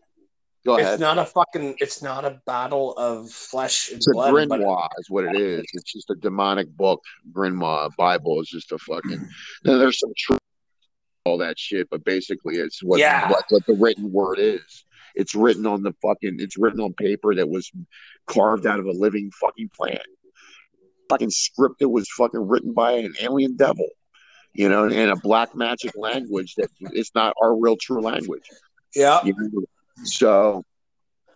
go ahead it's not a fucking it's not a battle of flesh and it's a blood. But grimoire is what it is it's just a demonic book grimoire bible is just a fucking then there's some truth all that shit but basically it's what, Yeah. what what the written word is it's written on the fucking it's written on paper that was carved out of a living fucking plant fucking script that was fucking written by an alien devil you know in a black magic language that it's not our real true language yeah, you know? so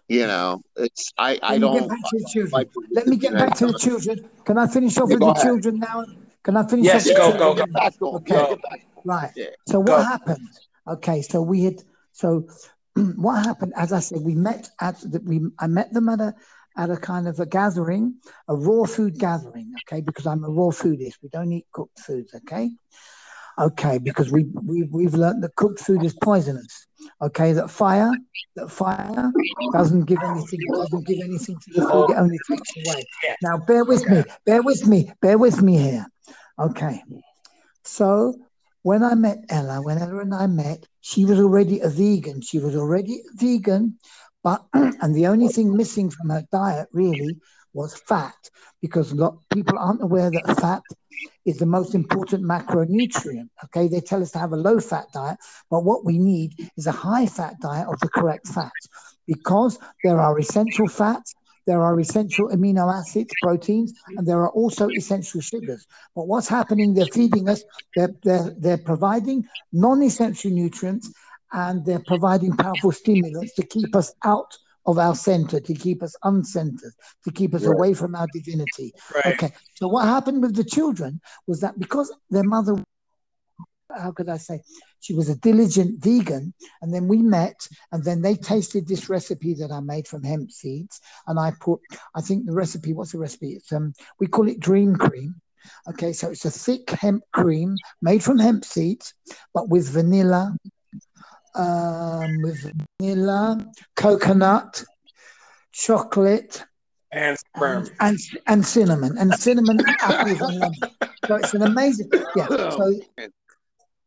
you know it's i i Let me don't get back to the children. like Let me get back to the children. Can I finish off Yeah, with the ahead. children now? Can I finish Yes, off? go, with the go, children? Get back to 'em. Okay. Yeah, get back to 'em. Right. Yeah. So what Go. happened? Okay, so we had so what happened? As I said, we met at the, we I met them at a at a kind of a gathering, a raw food gathering. Okay, because I'm a raw foodist. We don't eat cooked foods. Okay. Okay, because we, we we've learned that cooked food is poisonous. Okay, that fire that fire doesn't give anything doesn't give anything to the food. It only takes away. Now, bear with me. Bear with me. Bear with me here. Okay. So when I met Ella, when Ella and I met, she was already a vegan. She was already vegan, but and the only thing missing from her diet really was fat, because a lot people aren't aware that fat is the most important macronutrient. Okay, they tell us to have a low fat diet, but what we need is a high fat diet of the correct fats, because there are essential fats. There are essential amino acids, proteins, and there are also essential sugars. But what's happening? They're feeding us. They're they're, they're providing non-essential nutrients, and they're providing powerful stimulants to keep us out of our center, to keep us uncentered, to keep us Right. away from our divinity. right. Okay. So what happened with the children was that because their mother, how could I say, she was a diligent vegan, and then we met, and then they tasted this recipe that I made from hemp seeds, and I put, I think the recipe, what's the recipe? It's um, we call it dream cream. Okay, so it's a thick hemp cream made from hemp seeds, but with vanilla, um, with vanilla, coconut, chocolate, And sperm. and and cinnamon and cinnamon apples and lemon. So it's an amazing yeah. So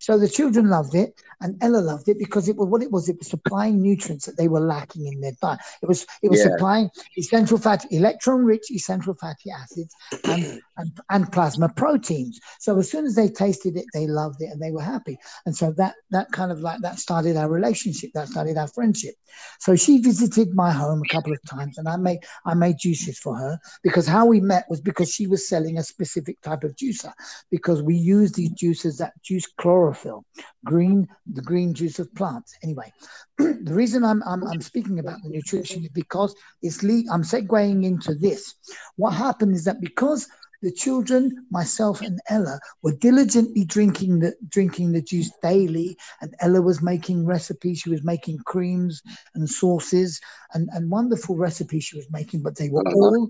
so the children loved it and Ella loved it because it was what it was. It was supplying nutrients that they were lacking in their diet. It was it was Yeah. supplying essential fatty, electron-rich essential fatty acids and, and and plasma proteins. So as soon as they tasted it, they loved it and they were happy. And so that that kind of like that started our relationship. That started our friendship. So she visited my home a couple of times, and I made I made juices for her because how we met was because she was selling a specific type of juicer because we use these juices that juice chlorophyll, green the green juice of plants. Anyway, the reason I'm, I'm I'm speaking about the nutrition is because it's le- I'm segueing into this. What happened is that because the children, myself and Ella, were diligently drinking the drinking the juice daily, and Ella was making recipes. She was making creams and sauces and, and wonderful recipes she was making, but they were all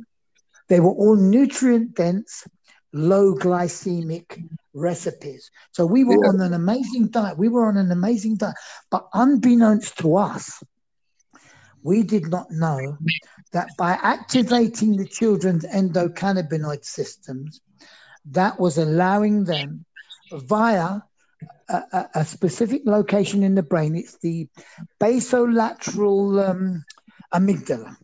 they were all nutrient dense, low glycemic recipes. So we were Yeah. on an amazing diet. We were on an amazing diet, but unbeknownst to us, we did not know that by activating the children's endocannabinoid systems, that was allowing them via a, a, a specific location in the brain. It's the basolateral um, amygdala.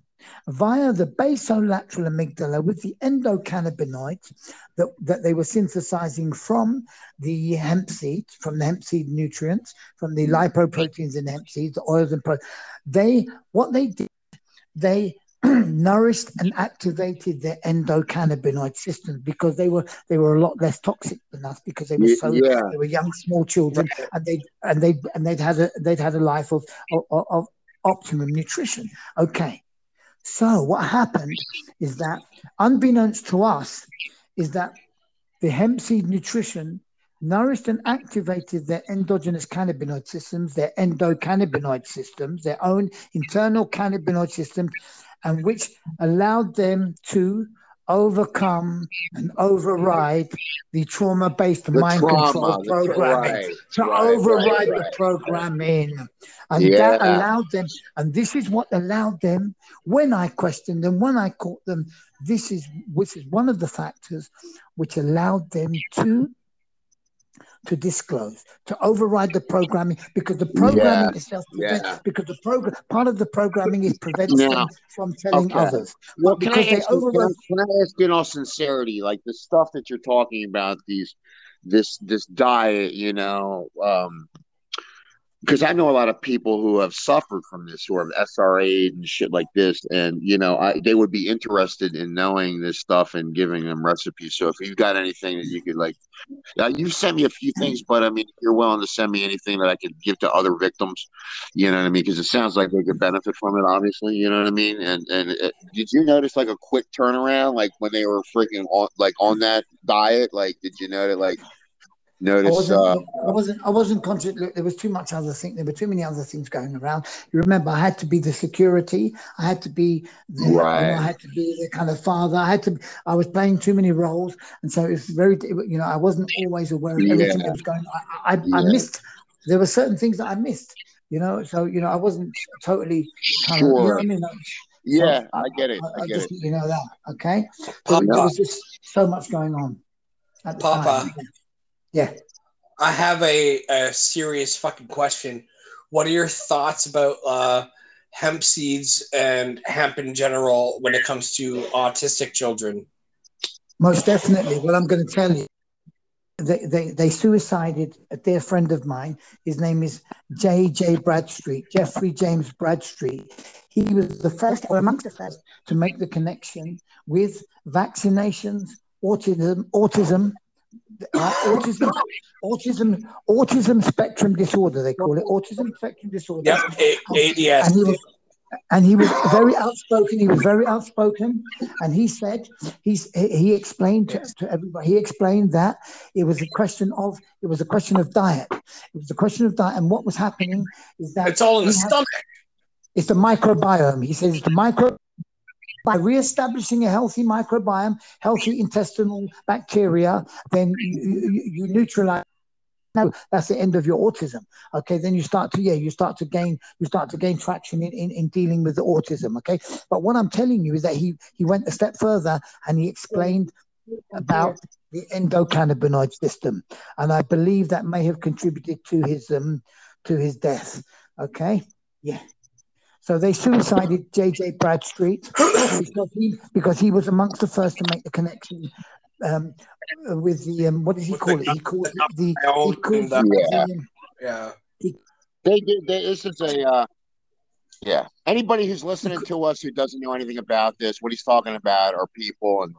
Via the basolateral amygdala with the endocannabinoids that, that they were synthesizing from the hemp seed, from the hemp seed nutrients, from the lipoproteins in hemp seeds, the oils and proteins. They what they did, they nourished and activated their endocannabinoid system because they were they were a lot less toxic than us because they were so yeah. they were young small children and they and they and they'd had a they'd had a life of of, of optimum nutrition. Okay, so what happened is that unbeknownst to us is that the hemp seed nutrition nourished and activated their endogenous cannabinoid systems, their endocannabinoid systems, their own internal cannabinoid systems, and which allowed them to overcome and override the trauma-based The mind trauma, control programming. right, to right, override right, the programming. And that allowed them, and this is what allowed them, when I questioned them, when I caught them, this is which is one of the factors which allowed them to to disclose, to override the programming, because the programming itself prevents, yeah. because the program part of the programming is prevents Now, them from telling okay. others. Well, can I, ask you, can, I, can I ask in all sincerity, like the stuff that you're talking about, these, this, this diet, you know, um, because I know a lot of people who have suffered from this, who have SRA and shit like this, and you know, I, they would be interested in knowing this stuff and giving them recipes. So if you've got anything that you could like, uh, you've sent me a few things, but I mean, if you're willing to send me anything that I could give to other victims, you know what I mean? Because it sounds like they could benefit from it, obviously, you know what I mean? And and uh, did you notice like a quick turnaround, like when they were freaking on, like on that diet? Like, did you notice like? I wasn't, uh, I wasn't, I wasn't conscious. Look, there was too much other thing. There were too many other things going around. You remember, I had to be the security. I had to be, the, you know, I had to be the kind of father. I had to. I was playing too many roles, and so it's very, you know, I wasn't always aware of everything Yeah. that was going. I, I, I missed. There were certain things that I missed. You know, so you know, I wasn't totally kind of. You know Sure. I mean? So yeah, I, I get it. I, I I get just it. you know that. Okay. There, Papa, there was just so much going on at the Papa, time. Yeah. I have a, a serious fucking question. What are your thoughts about uh, hemp seeds and hemp in general when it comes to autistic children? Most definitely. Well, I'm going to tell you. They, they, they suicided a dear friend of mine. His name is J.J. Bradstreet, Jeffrey James Bradstreet. He was the first or amongst the first to make the connection with vaccinations, autism, autism, uh, autism, autism, autism spectrum disorder. They call it autism spectrum disorder. Yep, A- ADS. And he was and he was very outspoken. He was very outspoken, and he said he's he he explained to, to everybody. He explained that it was a question of it was a question of diet. It was a question of diet, and what was happening is that It's all in the had- stomach. it's the microbiome. He says it's the micro. By reestablishing a healthy microbiome, healthy intestinal bacteria, then you, you, you neutralize. No, that's the end of your autism. Okay, then you start to yeah, you start to gain you start to gain traction in, in, in dealing with the autism. Okay, but what I'm telling you is that he he went a step further and he explained about the endocannabinoid system, and I believe that may have contributed to his um to his death. Okay, yeah. So they suicided J.J. Bradstreet because he because he was amongst the first to make the connection um, with the um, what does he call it? He calls it the he Biome calls and Yeah. the, um, Yeah. They did. They, this is a. Uh, yeah. Anybody who's listening to us who doesn't know anything about this, what he's talking about are people, and,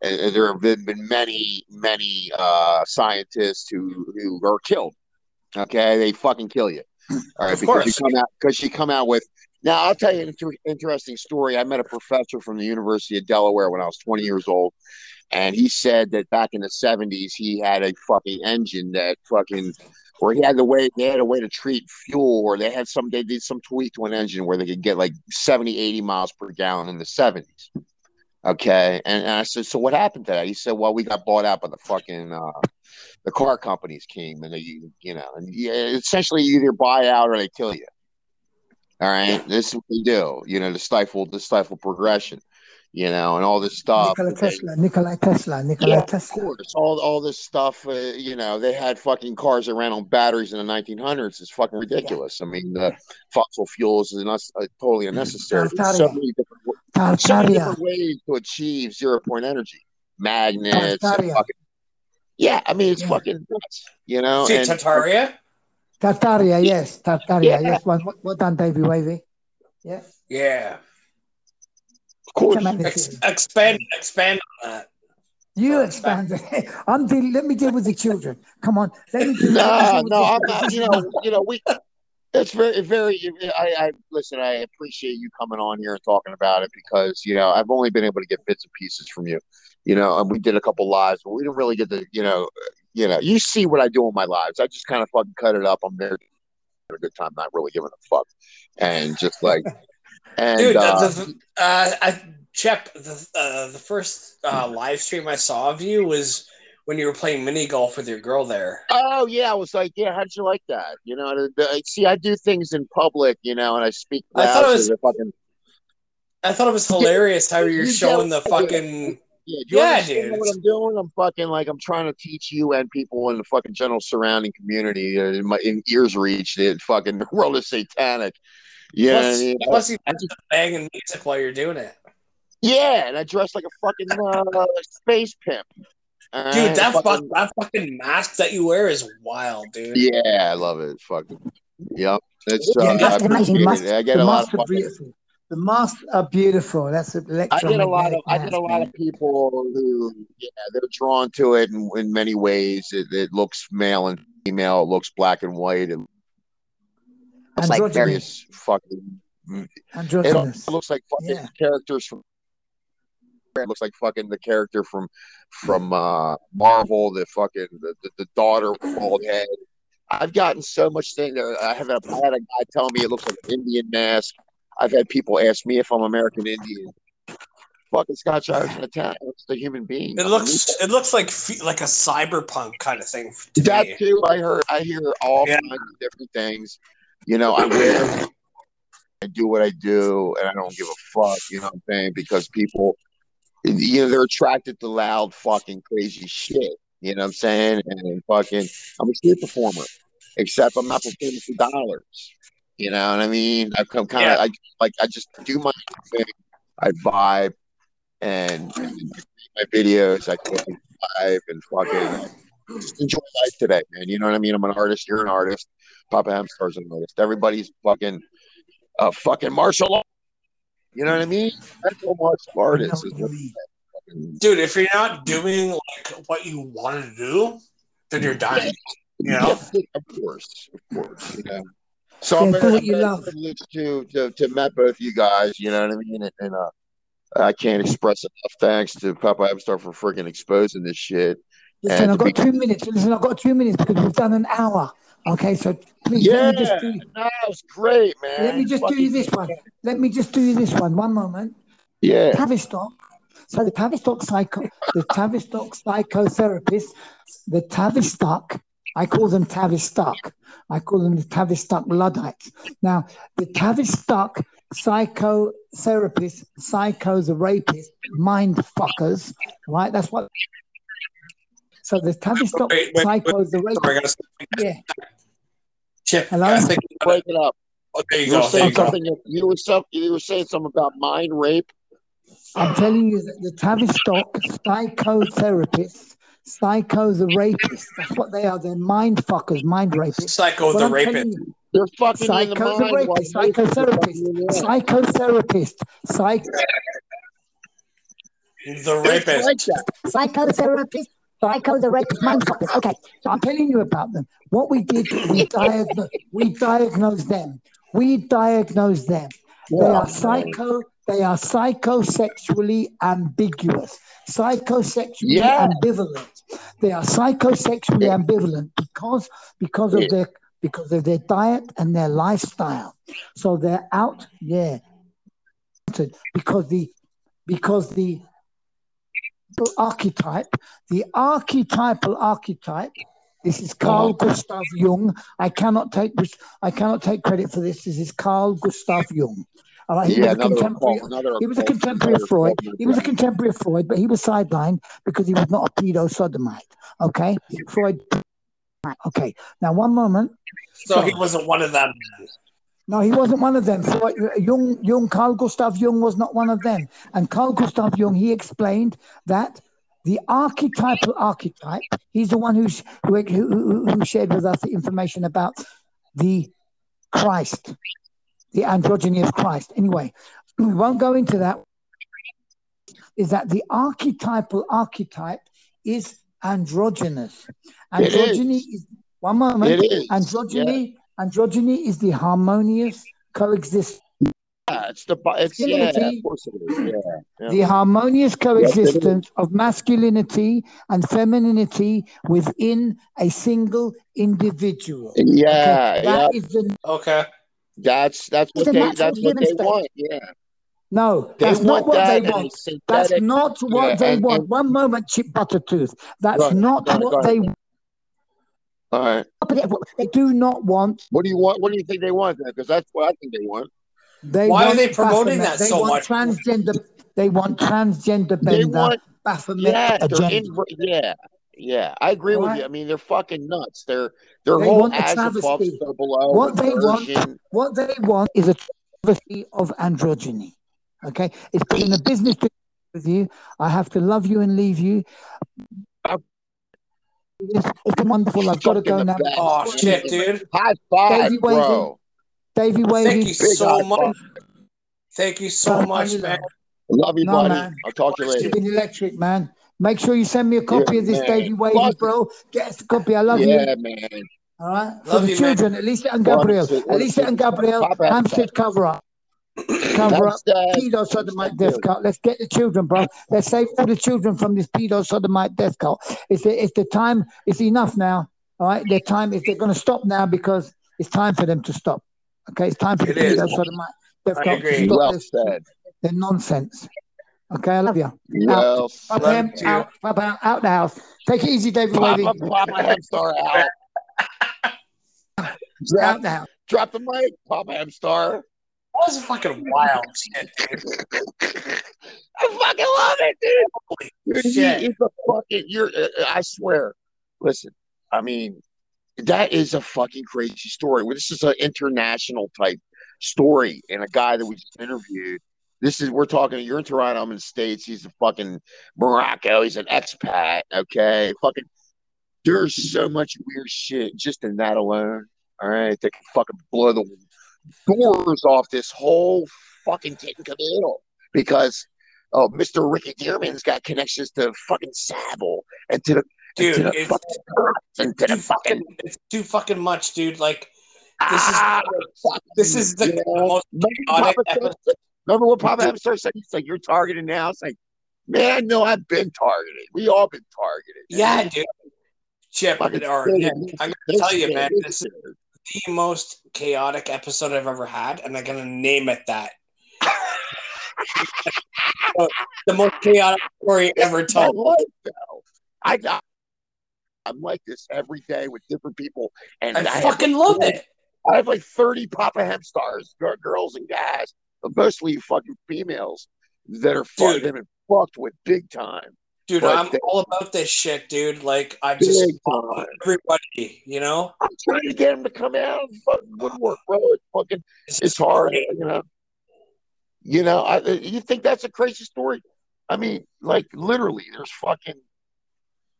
and there have been, been many, many uh, scientists who who are killed. Okay, they fucking kill you. All right, Of because course. you come out because you come out with. Now I'll tell you an inter- interesting story. I met a professor from the University of Delaware when I was 20 years old, and he said that back in the 70s he had a fucking engine that fucking where he had the way they had a way to treat fuel or they had some they did some tweak to an engine where they could get like 70 80 miles per gallon in the 70s okay? And, and i said so what happened to that? He said well we got bought out by the fucking uh the car companies came and they you know and yeah, essentially you either buy out or they kill you all right this is what they do you know to stifle to stifle progression you know and all this stuff Nikola Tesla, Nikola Tesla, Nikola yeah, of Tesla. course. All all this stuff, uh, you know, they had fucking cars that ran on batteries in the 1900s. It's fucking ridiculous. I mean, the fossil fuels is not, uh, totally unnecessary. There's so Tartaria. many different, so many different ways to achieve zero point energy. Magnets. and fucking, yeah, I mean, it's Yeah. fucking nuts, you know. See, and- Tartaria? Tartaria. Yes, Tartaria. Yeah. Yes, well, well done, Davey Wavy. Yeah. Yeah. course. Ex- expand expand on that. You expand. It. I'm dealing. Let me deal with the children. Come on. Let me deal, No, let me deal with no, I'm not. You know, you know, we. It's very, very. I, I listen. I appreciate you coming on here and talking about it because you know I've only been able to get bits and pieces from you. You know, and we did a couple lives, but we didn't really get the. You know, you know, you see what I do in my lives. I just kind of fucking cut it up. I'm there having a good time, not really giving a fuck, and just like, and Dude, uh, the, uh, I Chip, the uh, the first uh, live stream I saw of you was when you were playing mini golf with your girl there. Oh yeah, I was like, yeah, how'd you like that? You know, the, the, see, I do things in public, you know, and I speak I thought it was- fucking I thought it was hilarious how You you're get showing the fucking. Yeah, do you Yeah, understand dude. what I'm doing? I'm fucking like I'm trying to teach you and people in the fucking general surrounding community uh, in my in ears reach the fucking world is satanic. Yeah, plus, I mean, plus you I put the banging music while you're doing it. yeah, and I dress like a fucking uh, space pimp. Dude, right, that fucking- fuck, that fucking mask that you wear is wild, dude. yeah, I love it. Fucking yep. It's Yeah, uh, that's I amazing. appreciate Must- it. I get a lot of fucking beautiful. The masks are beautiful. That's I electromagnetic. get a lot of I get a lot of people who yeah they're drawn to it in, in many ways. It, it looks male and female. It looks black and white. It looks like various fucking. It looks like fucking Yeah. characters from. It looks like fucking the character from from uh Marvel. The fucking the, the, the daughter bald head. I've gotten so much thing. that I have. A, I had a guy tell me it looks like an Indian mask. I've had people ask me if I'm American Indian. Fucking Scotch Irish and Italian. It's the human being. It looks it looks like like a cyberpunk kind of thing to that me. too. I heard. I hear all Yeah. kinds of different things. You know, I wear. I do what I do, and I don't give a fuck. You know what I'm saying? Because people, you know, they're attracted to loud, fucking, crazy shit. You know what I'm saying? And fucking, I'm a street performer, except I'm not performing for dollars. You know what I mean? I come kind of, I like, I just do my thing. I vibe, and, and my videos. I fucking vibe and fucking just enjoy life today, man. You know what I mean? I'm an artist. You're an artist. Papa Hamstar's an artist. Everybody's fucking, uh, fucking martial art. You know what I mean? Mental martial I artists is what you what mean. fucking- Dude, if you're not doing like what you want to do, then you're dying. You know? of course, of course. You know. So Yeah, I'm do very, what you love. privileged to, to to met both you guys. You know what I mean? And, and uh, I can't express enough thanks to Papa Hamstar for freaking exposing this shit. Listen, And I've be- got two minutes. Listen, I've got two minutes because we've done an hour. Okay, so please Yeah, let me just do no, it's great, man. let me just do you this one. Let me just do you this one. One moment. Yeah. Tavistock. So the Tavistock psycho, the Tavistock psychotherapist, the Tavistock. I call them Tavistock. I call them the Tavistock Luddites. Now, the Tavistock psychotherapist, psychos, a rapist, mind fuckers, right? That's what. So the Tavistock Wait, wait, wait. psychos, the rapist. Sorry, I gotta Yeah. Chip, Hello? I think Break it up. oh, you You were go. There saying you go. something. You were some, You were saying something about mind rape. I'm telling you that the Tavistock psychotherapists, psychos, the rapists. That's what they are. They're mind fuckers, mind rapists. Psycho What the I'm rapist. you, They're fucking you in the mind. the rapist, while most of them psychotherapist, fucking you in the ass. psychotherapist, psych, The rapist. Psychotherapist, psycho the rapist, mindfuckers. Okay. So I'm telling you about them. What we did, we diagnosed, we diagnosed them. We diagnosed them. They are psycho. They are psychosexually ambiguous, psychosexually Yeah. ambivalent. They are psychosexually ambivalent because because of Yeah. their because of their diet and their lifestyle. So they're out, yeah. Because the because the archetype, the archetypal archetype. This is Carl uh-huh. Gustav Jung. I cannot take I cannot take credit for this. This is Carl Gustav Jung. All right, he Yeah, was a contemporary. occult, another He was a contemporary of Freud. occult He was a contemporary of Freud, but he was sidelined because he was not a pedo sodomite. Okay, Freud. Okay, now one moment. So he wasn't one of them. No, he wasn't one of them. Freud, Jung, Jung, Carl Gustav Jung was not one of them. And Carl Gustav Jung, he explained that the archetypal archetype, he's the one who's, who, who, who shared with us the information about the Christ, the androgyny of Christ. Anyway, we won't go into that. is that the archetypal archetype is androgynous. Androgyny is, one moment. It is. Androgyny, androgyny is the harmonious coexistence. Yeah, it's the it's yeah, of Masculinity. course it is. Yeah, yeah. the harmonious is. coexistence of masculinity and femininity within a single individual. yeah, Okay, yeah. that is the Okay. That's that's what they that's what they state. want. Yeah, no, they that's not what that, they want. That's not what Yeah, they and- want. and- One moment, Chip Buttertooth. That's Go ahead, not go ahead, what go they ahead. All right. Opposite of they do not want. What do you want? What do you think they want? Because that's what I think they want. They Why are they promoting Baphomet. that they so want much? Transgender. They want transgender They want Baphomet yeah, agenda. inver- yeah, yeah. I agree with you. I mean, they're fucking nuts. Their their They whole want a as above, below. What they want- What they want is a travesty of androgyny. Okay, it's been a business to with you. I have to love you and leave you. It's been wonderful. I've got to go now. best. Oh shit, dude. High five, Davey Wavy. bro. Davey Wavy. Thank you Big so much. five. Thank you so much, man. Love you, No, buddy. man. I'll talk to you You've later. been electric, man. Make sure you send me a copy Yeah, of this man. Davey Wavy, bro. Get us a copy. I love yeah, you. man. All right. For Love the you, man. children, Elisa and Gabriel. is it? Elisa it? and Gabriel, Papa, Hampstead cover up. Cover up. That's that. Pedo sodomite death cult. Let's get the children, bro. Let's save all the children from this pedo sodomite death cult. It's the, it's the time. It's enough now. All right. Their time is they're going to stop now because it's time for them to stop. Okay. It's time for the It is. pedo sodomite death I cult to agree. stop Well this, said. their nonsense. Okay. I love you. Well Papa Love Hem, you. out, Papa Hem, out the house. Take it easy, David Wavy. Papa, Papa Hamstar out. Out Drop, the house. drop the mic, Papa Hamstar. That was fucking wild shit, dude. I fucking love it, dude. Dude, he is a fucking. You're. Uh, I swear. Listen, I mean, that is a fucking crazy story. This is an international type story, and a guy that we just interviewed. This is we're talking. You're in Toronto. I'm in the states. He's a fucking Morocco. He's an expat. Okay, fucking. There's so much weird shit just in that alone. All right, they can fucking blow the doors off this whole fucking and caboodle because oh, Mr. Ricky Dearman's got connections to fucking Savile and to the, and to Dude, the it's, fucking and to too the fucking. it's too fucking much, dude. Like, this is ah, fucking, this is the know? most chaotic episode. Remember what Papa Hamster said? He's like, "You're targeted now." It's like, man, no, I've been targeted. We all been targeted. man. Yeah, dude. Chip, or this- I'm gonna tell you, man, this is the most chaotic episode I've ever had, and I'm gonna name it that. the most chaotic story ever told. though. I got. I'm like this every day with different people, and I have fucking like love 30 it. I have like 30 Papa Hem stars, girls and guys, mostly fucking females that are fucked Dude. they've fucked with big time. Dude, But I'm they- all about this shit, dude. Like, I just everybody, you know. I'm trying to get them to come out and fucking woodwork, bro. It's fucking, it's hard, you know. You know, I, uh, you think that's a crazy story? I mean, like literally, there's fucking,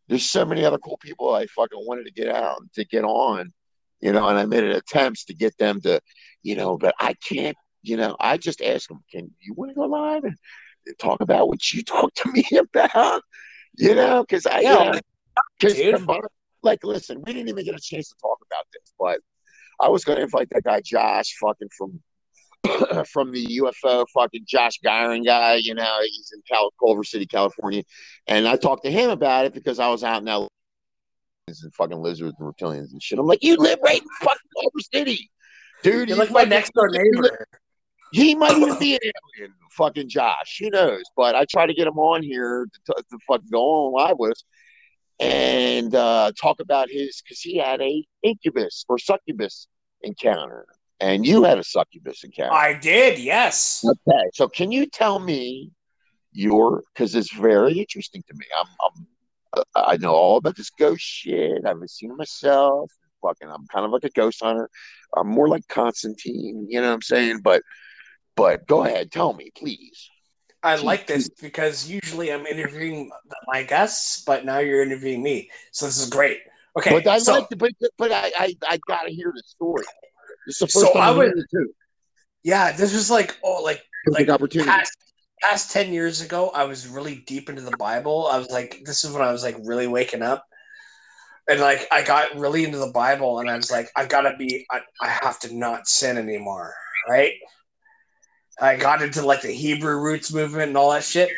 there's so many other cool people I fucking wanted to get out to get on, you know, and I made attempts to get them to, you know, but I can't, you know, I just asked them, can you want to go live and talk about what you talked to me about, you know, because I, Yeah, you know, 'cause like, listen, we didn't even get a chance to talk about this, but I was going to invite that guy Josh, fucking from from the UFO, fucking Josh Gyron guy. You know, he's in Cal- Culver City, California, and I talked to him about it because I was out in LA and fucking lizards and reptilians and shit. I'm like, you live right in fucking Culver City, dude. You're you like my next door neighbor. He might even be an alien, fucking Josh. Who knows? But I try to get him on here to, to, fucking go on live with us and uh, talk about his because he had a incubus or succubus encounter, and you had a succubus encounter. I did, yes. okay, so can you tell me your because it's very interesting to me. I'm, I'm I know all about this ghost shit. I haven't seen it myself. Fucking, I'm kind of like a ghost hunter. I'm more like Constantine. You know what I'm saying? But but go ahead, tell me, please. I like this because usually I'm interviewing my guests, but now you're interviewing me. So this is great. Okay. but I so, like to, but, but I, I I gotta hear the story. The So time I would- yeah, this was like, oh, like, Perfect like opportunity. past, past 10 years ago, I was really deep into the Bible. I was like, this is when I was like really waking up. And like, I got really into the Bible and I was like, I gotta be, I, I have to not sin anymore. Right. I got into like the Hebrew roots movement and all that shit.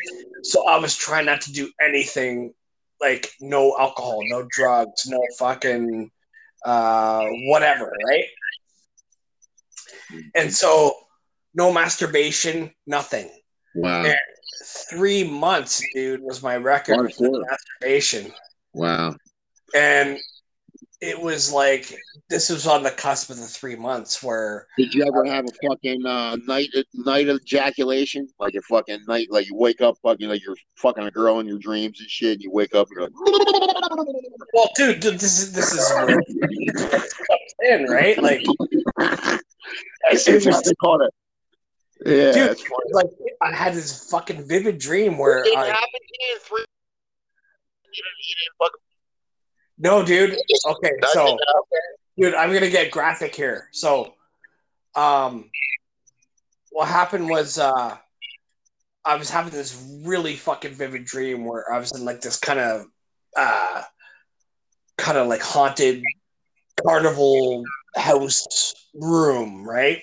So I was trying not to do anything like no alcohol, no drugs, no fucking uh, whatever, right? And so no masturbation, nothing. Wow. And three months, dude, was my record Hardcore. masturbation. Wow. And it was like this was on the cusp of the three months where Did you ever have a fucking uh, night night ejaculation? Like a fucking night, like you wake up fucking like you're fucking a girl in your dreams and shit. And you wake up and you're like, well, dude, dude, this is this is where it comes in, right? Like It's interesting. Call it. Yeah, Dude, it's funny. like I had this fucking vivid dream where It I happened to you in three. You didn't, you didn't fucking. no, dude. Okay, so Nothing, okay. Dude, I'm gonna get graphic here. So, um, what happened was uh, I was having this really fucking vivid dream where I was in like this kind of uh, kind of like haunted carnival house room, right?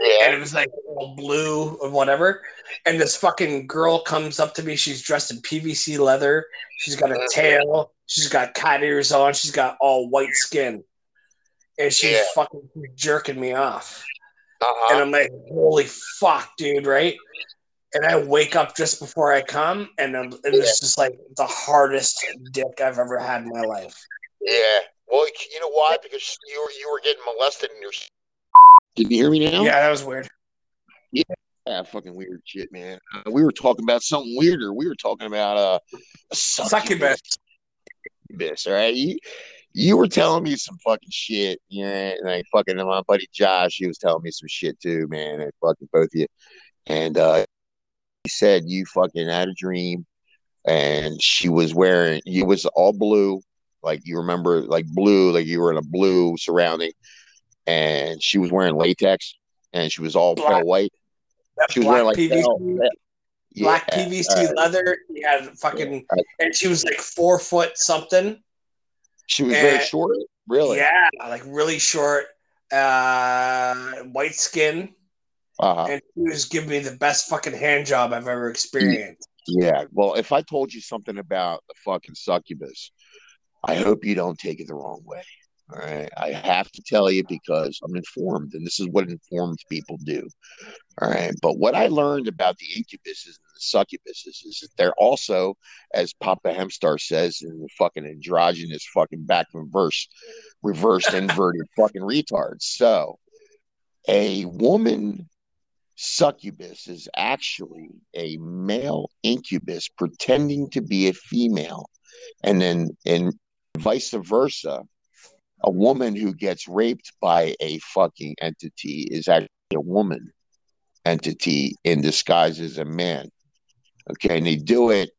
Yeah. and it was like all blue or whatever. And this fucking girl comes up to me. She's dressed in PVC leather. She's got a tail. She's got cat ears on. She's got all white skin. And she's Yeah. fucking jerking me off. Uh-huh. And I'm like, holy fuck, dude, right? And I wake up just before I come, and I'm, it was just like the hardest dick I've ever had in my life. Yeah. Well, you know why? Because you were you were getting molested in your. Can you hear me now? Yeah, that was weird. Yeah, fucking weird shit, man. Uh, we were talking about something weirder. We were talking about uh, a Succubus. succubus. All right, you you were telling me some fucking shit. Yeah, and like fucking my buddy Josh, he was telling me some shit too, man. And fucking both of you. And uh, he said you fucking had a dream, and she was wearing. You was all blue, like you remember, like blue, like you were in a blue surrounding, and she was wearing latex, and she was all Black. pale white. She was wearing like PVC, black Yeah, PVC uh, leather. He had fucking, Yeah. and she was like four foot something. She was very short, really. Yeah, like really short, uh, white skin, Uh-huh. and she was giving me the best fucking hand job I've ever experienced. Yeah. Well, if I told you something about the fucking succubus, I hope you don't take it the wrong way. All right. I have to tell you because I'm informed, and this is what informed people do. All right. But what I learned about the incubuses and the succubuses is that they're also, as Papa Hemstar says in the fucking androgynous fucking back reverse, reversed inverted fucking retards. So a woman succubus is actually a male incubus pretending to be a female and then and vice versa a woman who gets raped by a fucking entity is actually a woman entity in disguise as a man okay and they do it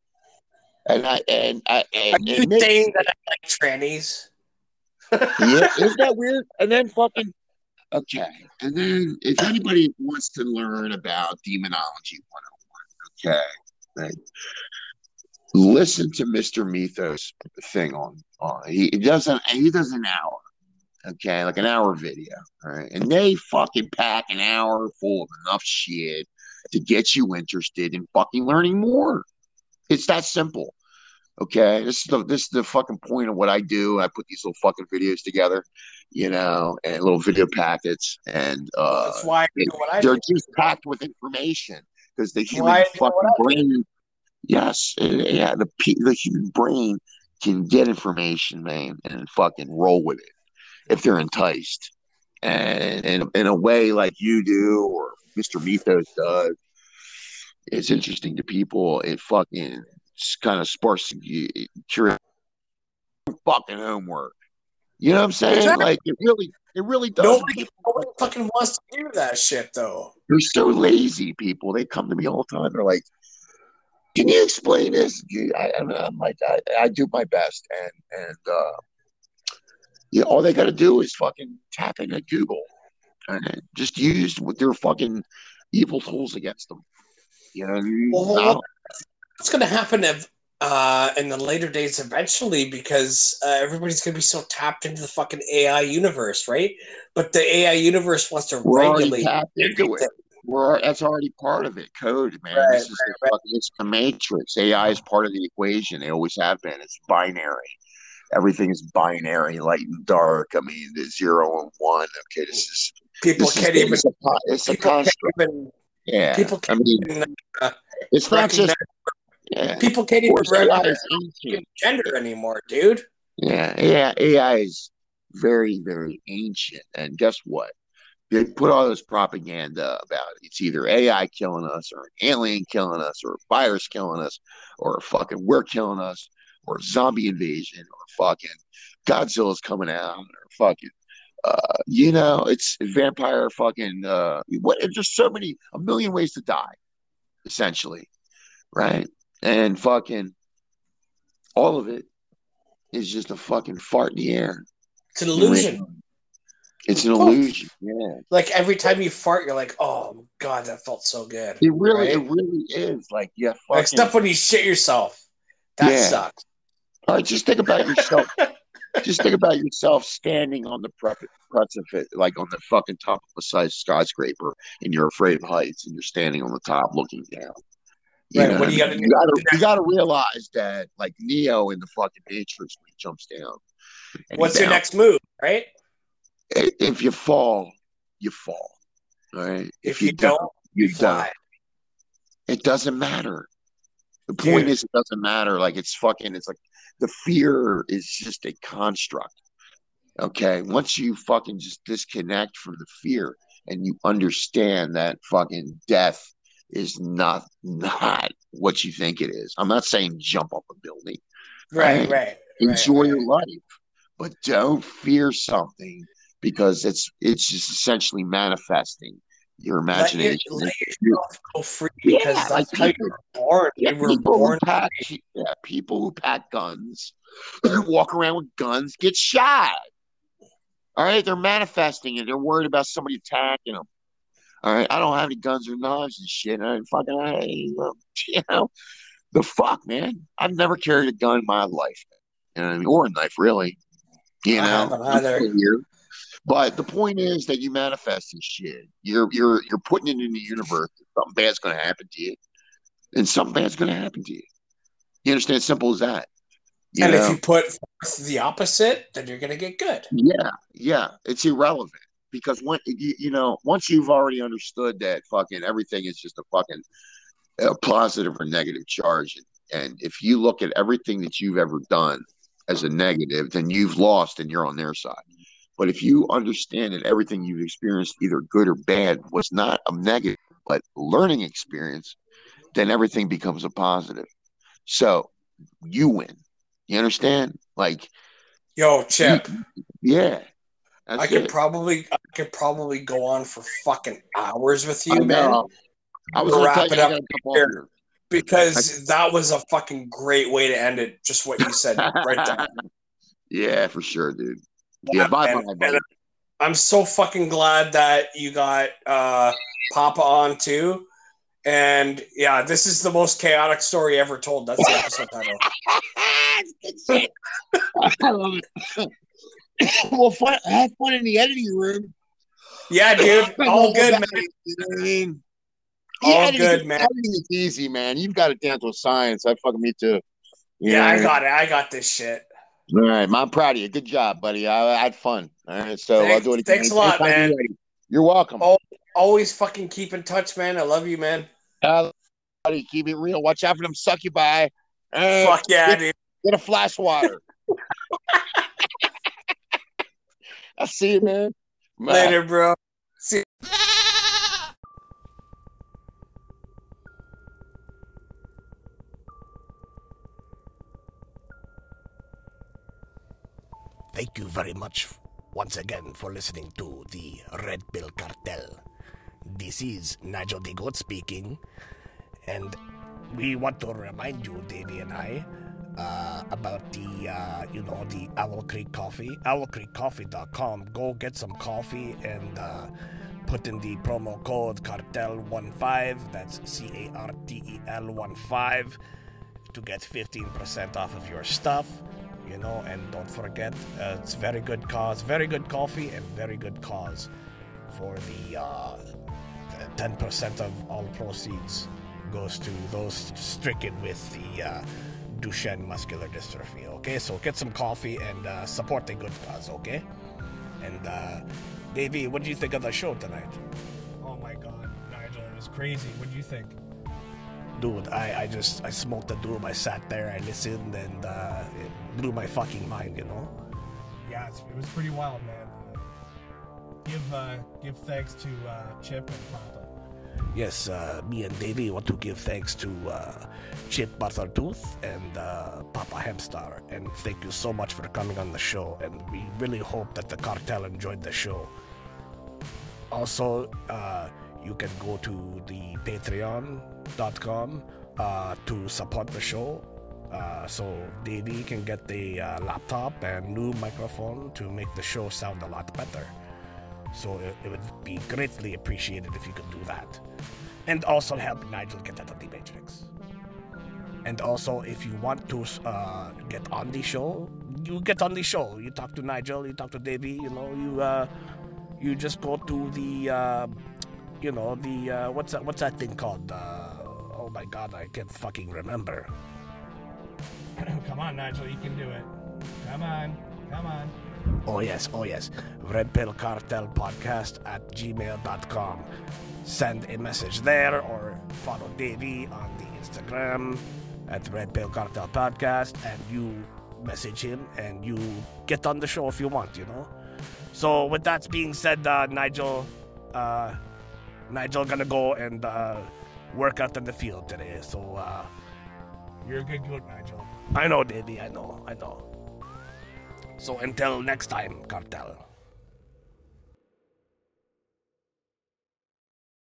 and i and i and, Are you and saying that I like trannies? yeah, isn't that weird? And then fucking okay. And then if anybody wants to learn about demonology 101, okay, right, listen to Mr. Mythos thing on on he, does an he does an hour. Okay, like an hour video. All right. And they fucking pack an hour full of enough shit to get you interested in fucking learning more. It's that simple. Okay, this is the this is the fucking point of what I do. I put these little fucking videos together, you know, and little video packets, and uh, That's why I do what I they're do. just packed with information because the human why I do fucking brain, yes, yeah, the the human brain can get information, man, and fucking roll with it if they're enticed, and in in a way like you do or Mister Mythos does. It's interesting to people. It fucking kind of sparks curiosity. Fucking homework. You know what I'm saying? Exactly. Like it really, it really does. Nobody, nobody fucking wants to do that shit though. They're so lazy, people. They come to me all the time. They're like, "Can you explain this?" I, I'm, I'm like, I, I do my best, and and uh, yeah, all they got to do is fucking tap into Google and just use with their fucking evil tools against them. You know what I mean? Well, What's going to happen if, uh, in the later days eventually because uh, everybody's going to be so tapped into the fucking AI universe, right? But the AI universe wants to we're regulate. tapped into it. We're that's already part of it. Code, man. Right, this is the fucking, it's the matrix. AI is part of the equation. They always have been. It's binary. Everything is binary, light and dark. I mean, the zero and one. Okay, this is People this can't even. it's a, it's a construct. even. Yeah, People can't mean, even. Uh, it's not just yeah. people can't even recognize gender anymore, dude. Yeah, yeah, AI is very, very ancient. And guess what? They put all this propaganda about it. It's either AI killing us, or an alien killing us, or a virus killing us, or fucking we're killing us, or a zombie invasion, or fucking Godzilla's coming out, or fucking uh, you know, it's vampire fucking uh what there's so many a million ways to die, essentially. Right? And fucking all of it is just a fucking fart in the air. It's an illusion. It's an illusion. Yeah. Like every time you fart, you're like, "Oh God, that felt so good." It really, it really is. Like, yeah, fucking. Except when you shit yourself. That Yeah. sucks. All right, just think about yourself. just think about yourself standing on the pre- precipice, like on the fucking top of a size skyscraper, and you're afraid of heights, and you're standing on the top looking down. You Right, what do you I gotta do? You gotta, you gotta realize that, like Neo in the fucking Matrix, when he jumps down. What's your next move, right? If you fall, you fall. All right. If you don't, you you fly. It doesn't matter. The point Dude. is, it doesn't matter. Like it's fucking. It's like the fear is just a construct. Okay. Once you fucking just disconnect from the fear and you understand that fucking death is not not what you think it is. I'm not saying jump off a building. Right, Right. right. Enjoy right, your life, but don't fear something because it's it's just essentially manifesting your Let, your, imagination. let go free because Yeah, that's like people- born. Yeah, were people born. who pack, yeah, people who pack guns, walk around with guns, get shot. All right, they're manifesting it. They're worried about somebody attacking them. All right, I don't have any guns or knives and shit. I fucking, I, you know, the fuck, man. I've never carried a gun in my life, you know what I mean, or a knife, really. You know, either. But the point is that you manifest this shit. You're you're you're putting it in the universe. Something bad's going to happen to you, and something bad's going to happen to you. You understand? Simple as that. You and know? if you put the opposite, then you're gonna get good. yeah, yeah, it's irrelevant because when you, you know once you've already understood that fucking everything is just a fucking uh, positive or negative charge, and, and if you look at everything that you've ever done as a negative, then you've lost and you're on their side. But if you understand that everything you've experienced, either good or bad, was not a negative but learning experience, then everything becomes a positive. So you win. You understand? Like, Yo, Chip, yeah. That's I could it. probably I could probably go on for fucking hours with I you, man. I was We'll wrap it up gotta jump off here. here. Because that was a fucking great way to end it. Just what you said right there. yeah, for sure, dude. Yeah, bye and- bye, and I'm so fucking glad that you got uh, Papa on too. And yeah, this is the most chaotic story ever told. That's the episode title. I love it. well, fun, have fun in the editing room. Yeah, dude. All good, man. You know what I mean? All Yeah, editing- good, man. Editing is easy, man. You've got it down to a science. I fucking me too. You Yeah, know I mean? got it. I got this shit. All right, man, I'm proud of you. Good job, buddy. I, I had fun. All right, so I'll Thanks- do it again. thanks a lot, man. You're welcome. Oh. Always fucking keep in touch, man. I love you, man. Uh, buddy, keep it real. Watch out for them succubi. Hey, Fuck yeah, dude. Get a flash water. I see you, man. Later, bro. Thank you very much once again for listening to the Red Pill Cartel. This is Nigel the Goat speaking, and we want to remind you, Davey and I, uh, about the, uh, you know, the Owl Creek Coffee, owlcreekcoffee.com. Go get some coffee and uh, put in the promo code cartel15 that's c-a-r-t-e-l 15 to get 15% off of your stuff you know and don't forget uh, it's very good cause very good coffee and very good cause for the uh, 10% of all proceeds goes to those stricken with the uh, Duchenne muscular dystrophy. Okay, so get some coffee and uh, support the good cause. Okay, and uh, Davey, what do you think of the show tonight? Oh my god, Nigel, it was crazy. What do you think? Dude, I, I just I smoked the doob. I sat there, I listened, and uh, it blew my fucking mind. You know. Yeah, it's, it was pretty wild, man. Give uh, give thanks to uh, Chip and Papa. Yes, uh, me and Davey want to give thanks to uh, Chip Buttertooth and uh, Papa Hamstar, and thank you so much for coming on the show. And we really hope that the cartel enjoyed the show. Also, uh, you can go to the Patreon.com uh, to support the show. Uh, so Davey can get the uh, laptop and new microphone to make the show sound a lot better. So it, it would be greatly appreciated if you could do that. And also help Nigel get out of the Matrix. And also, if you want to uh, get on the show, you get on the show. You talk to Nigel, you talk to Davey, you know, you uh, you just go to the, uh, you know, the, uh, what's that, what's that thing called? My god, I can't fucking remember. Come on, Nigel, you can do it. Come on, come on. Oh, yes, oh, yes. Red Pill Cartel Podcast at gmail.com. Send a message there or follow Davey on the Instagram at Red Pill Cartel Podcast and you message him and you get on the show if you want, you know? So, with that being said, uh, Nigel, uh, Nigel gonna go and uh, work out in the field today. So, uh, You're a good goat, Nigel. I know, Davey, I know, I know. So, until next time, Cartel.